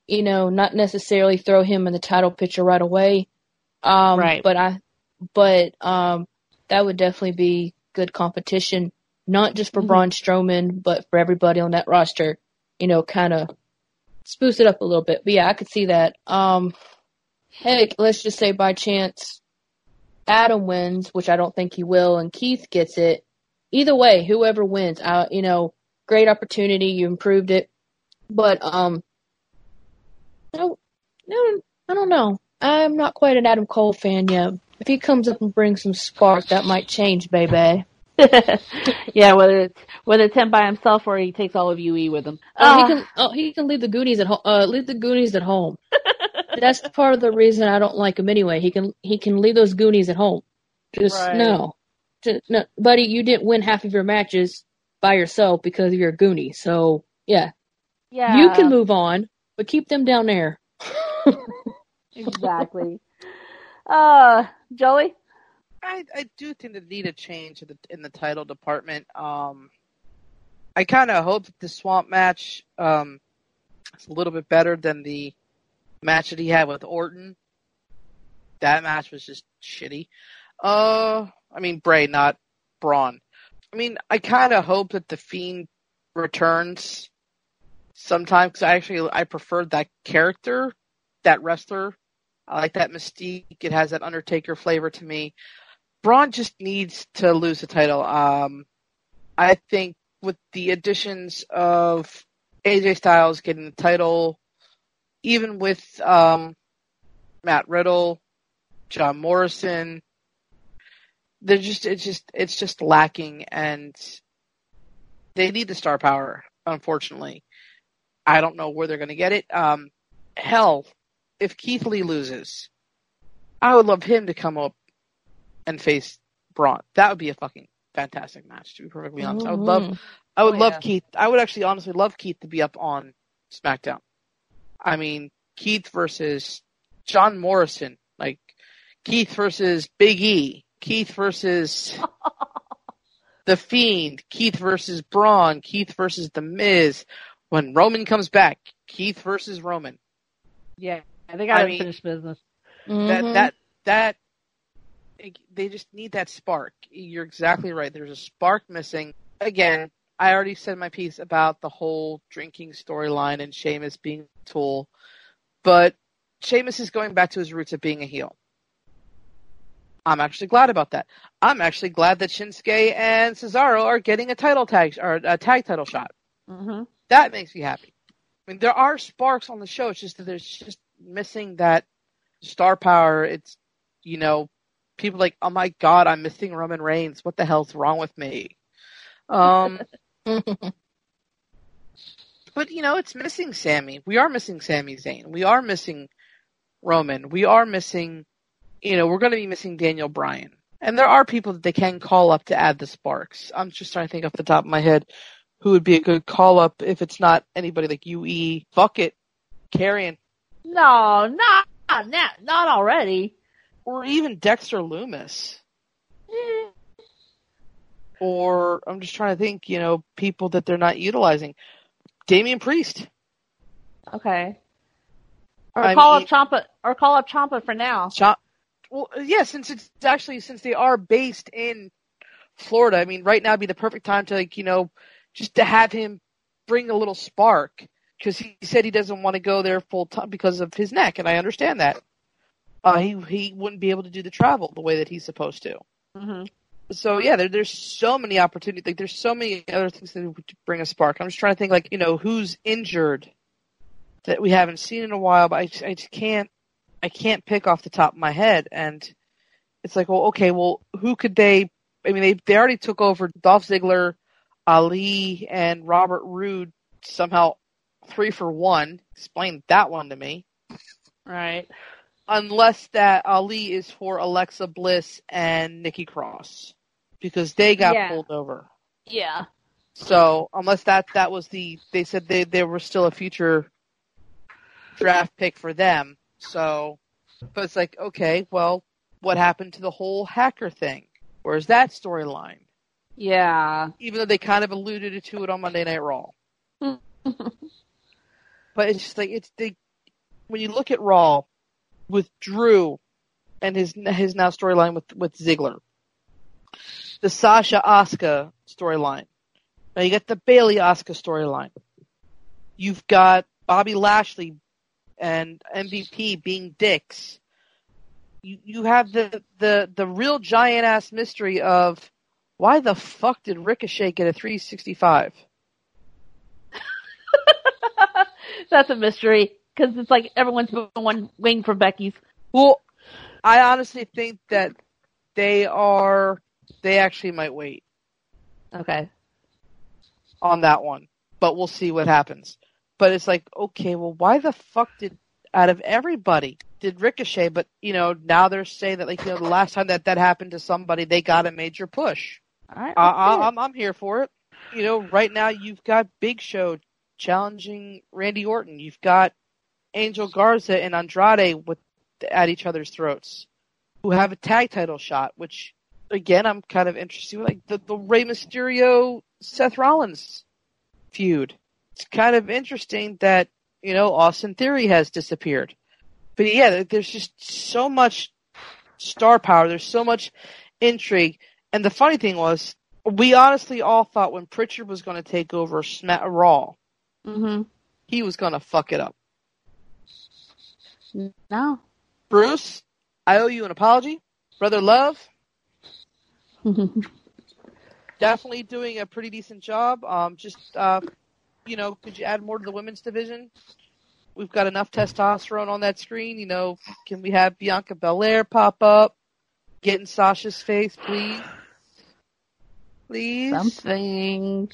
you know, not necessarily throw him in the title picture right away. Um, right. but I, but, um, that would definitely be good competition, not just for mm-hmm. Braun Strowman, but for everybody on that roster, you know, kind of spruce it up a little bit. But yeah, I could see that. Um, heck, let's just say by chance Adam wins, which I don't think he will, and Keith gets it. Either way, whoever wins, uh, you know, great opportunity. You improved it, but um, no, no, I don't know. I'm not quite an Adam Cole fan yet. If he comes up and brings some spark, that might change, baby. *laughs* yeah, whether it's whether it's him by himself or he takes all of UE with him. Oh, uh, he can. Oh, he can leave the Goonies at home. Uh, leave the Goonies at home. That's part of the reason I don't like him anyway. He can he can leave those Goonies at home. Just right. no, Just, no, buddy. You didn't win half of your matches by yourself because you're a Goonie. So yeah, yeah, you can move on, but keep them down there. *laughs* exactly. Uh, Joey. I, I do think they need a change in the, in the title department. Um, I kind of hope that the Swamp match um, is a little bit better than the match that he had with Orton. That match was just shitty. Uh, I mean Bray, not Braun. I mean, I kind of hope that the Fiend returns sometime because I actually I prefer that character, that wrestler. I like that mystique. It has that Undertaker flavor to me. Braun just needs to lose the title. Um, I think with the additions of AJ Styles getting the title, even with um, Matt Riddle, John Morrison, they're just it's just it's just lacking, and they need the star power. Unfortunately, I don't know where they're going to get it. Um, hell, if Keith Lee loses, I would love him to come up and face Braun. That would be a fucking fantastic match. To be perfectly honest, I would love. I would Oh, love yeah. Keith. I would actually honestly love Keith to be up on SmackDown. I mean, Keith versus John Morrison, like Keith versus Big E, Keith versus *laughs* The Fiend, Keith versus Braun, Keith versus The Miz. When Roman comes back, Keith versus Roman. Yeah, they got to I mean- finish business. That Mhm. that that they just need that spark. You're exactly right. There's a spark missing. Again, I already said my piece about the whole drinking storyline and Sheamus being a tool, but Sheamus is going back to his roots of being a heel. I'm actually glad about that. I'm actually glad that Shinsuke and Cesaro are getting a title tag or a tag title shot. hmm That makes me happy. I mean, there are sparks on the show. It's just that there's just missing that star power. It's, you know, people like, oh my god, I'm missing Roman Reigns. What the hell's wrong with me? Um, *laughs* but you know, it's missing Sammy. We are missing Sami Zayn. We are missing Roman. We are missing, you know, we're going to be missing Daniel Bryan. And there are people that they can call up to add the sparks. I'm just trying to think off the top of my head who would be a good call up if it's not anybody like UE. Fuck it. Karrion. No, not not not already. Or even Dexter Lumis. Or I'm just trying to think, you know, people that they're not utilizing. Damian Priest. Okay. Or I call mean- up Ciampa. Or call up Ciampa for now. Chop. Well, yeah, since it's actually since they are based in Florida, I mean, right now would be the perfect time to like you know just to have him bring a little spark because he said he doesn't want to go there full time because of his neck, and I understand that. Uh, he he wouldn't be able to do the travel the way that he's supposed to. hmm So yeah, there, there's so many opportunities. Like there's so many other things that would bring a spark. I'm just trying to think like you know who's injured that we haven't seen in a while, but I just, I just can't I can't pick off the top of my head. And it's like, well, okay, well, who could they? I mean, they they already took over Dolph Ziggler, Ali, and Robert Roode somehow three for one. Explain that one to me. Right. Unless that Ali is for Alexa Bliss and Nikki Cross, because they got Yeah. pulled over. Yeah. So unless that that was the they said they they were still a future draft pick for them. So, but it's like okay, well, what happened to the whole hacker thing? Where's that storyline? Yeah. Even though they kind of alluded to it on Monday Night Raw, *laughs* but it's just like it's they when you look at Raw with Drew and his his now storyline with with Ziggler, the Sasha Asuka storyline. Now you got the Bayley Asuka storyline. You've got Bobby Lashley and MVP being dicks. You you have the the the real giant ass mystery of why the fuck did Ricochet get a 365? *laughs* That's a mystery because it's like everyone's been one for Becky's. Well, I honestly think that they are they actually might wait Okay. on that one, but we'll see what happens. But it's like, okay, well, why the fuck did out of everybody did Ricochet? But you know, now they're saying that like you know the last time that that happened to somebody, they got a major push. All right. I, I. I'm I'm here for it. You know, right now you've got Big Show challenging Randy Orton. You've got Angel Garza and Andrade with at each other's throats, who have a tag title shot. Which again, I'm kind of interested. Like the the Rey Mysterio Seth Rollins feud. It's kind of interesting that you know Austin Theory has disappeared. But yeah, there's just so much star power. There's so much intrigue. And the funny thing was, we honestly all thought when Prichard was going to take over Sma- Raw, Mhm. he was going to fuck it up. No. Bruce, I owe you an apology. Brother Love, *laughs* definitely doing a pretty decent job. Um, just, uh, you know, could you add more to the women's division? We've got enough testosterone on that screen. You know, can we have Bianca Belair pop up? Get in Sasha's face, please. Please. Something.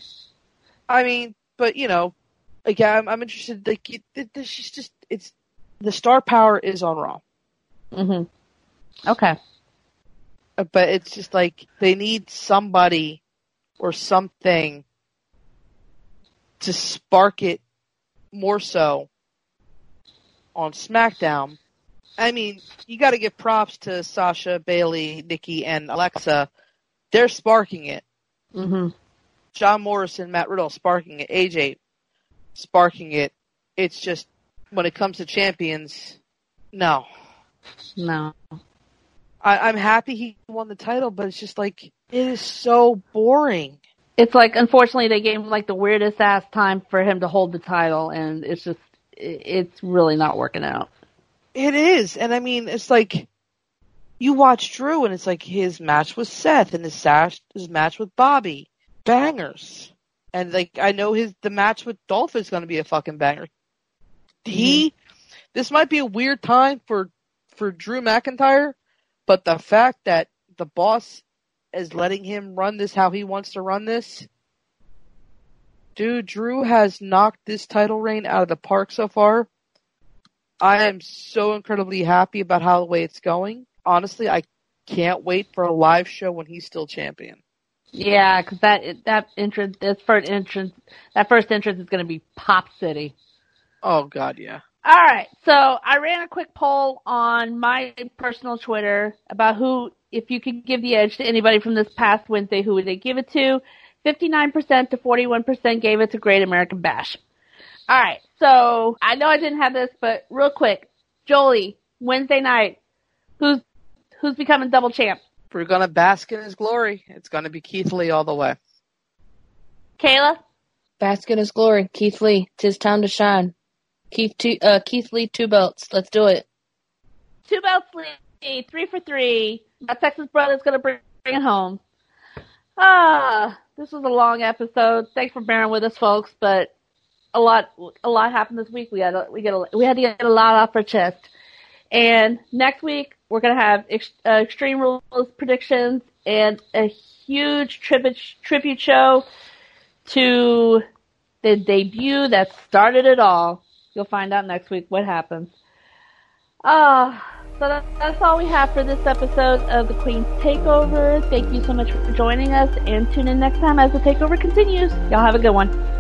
I mean, but you know, again, I'm, I'm interested. Like, it, it, this is just it's the star power is on Raw. hmm Okay. But it's just like they need somebody or something to spark it more so on SmackDown. I mean, you got to give props to Sasha, Bayley, Nikki, and Alexa. They're sparking it. Mhm. John Morrison, Matt Riddle sparking it. AJ sparking it. It's just when it comes to champions, no. No. I, I'm happy he won the title, but it's just like it is so boring. It's like unfortunately they gave him like the weirdest ass time for him to hold the title, and it's just it's really not working out. It is, and I mean, it's like you watch Drew, and it's like his match with Seth and his sash, his match with Bobby, bangers, and like I know his the match with Dolph is going to be a fucking banger. He, mm-hmm. this might be a weird time for for Drew McIntyre, but the fact that the boss is letting him run this how he wants to run this. Dude, Drew has knocked this title reign out of the park so far. I am so incredibly happy about how the way it's going. Honestly, I can't wait for a live show when he's still champion. Yeah, because that that entrance, that first entrance, that first entrance is going to be Pop City. Oh God, yeah. All right, so I ran a quick poll on my personal Twitter about who, if you could give the edge to anybody from this past Wednesday, who would they give it to? 59% to 41% gave it to Great American Bash. All right, so I know I didn't have this, but real quick, Jolie, Wednesday night, who's who's becoming double champ? We're gonna bask in his glory, it's gonna be Keith Lee all the way. Kayla, Bask in his glory. Keith Lee. Tis time to shine. Keith, two, uh, Keith Lee, two belts. Let's do it. two belts Lee. three for three. My Texas brother's gonna bring, bring it home. Ah, this was a long episode. Thanks for bearing with us, folks. But a lot, a lot happened this week. We had, a, we get, a, we had to get a lot off our chest. And next week we're gonna have ex, uh, Extreme Rules predictions and a huge tribute tribute show to the debut that started it all. You'll find out next week what happens. Ah, so that, that's all we have for this episode of the Queen's Takeover. Thank you so much for joining us, and tune in next time as the takeover continues. Y'all have a good one.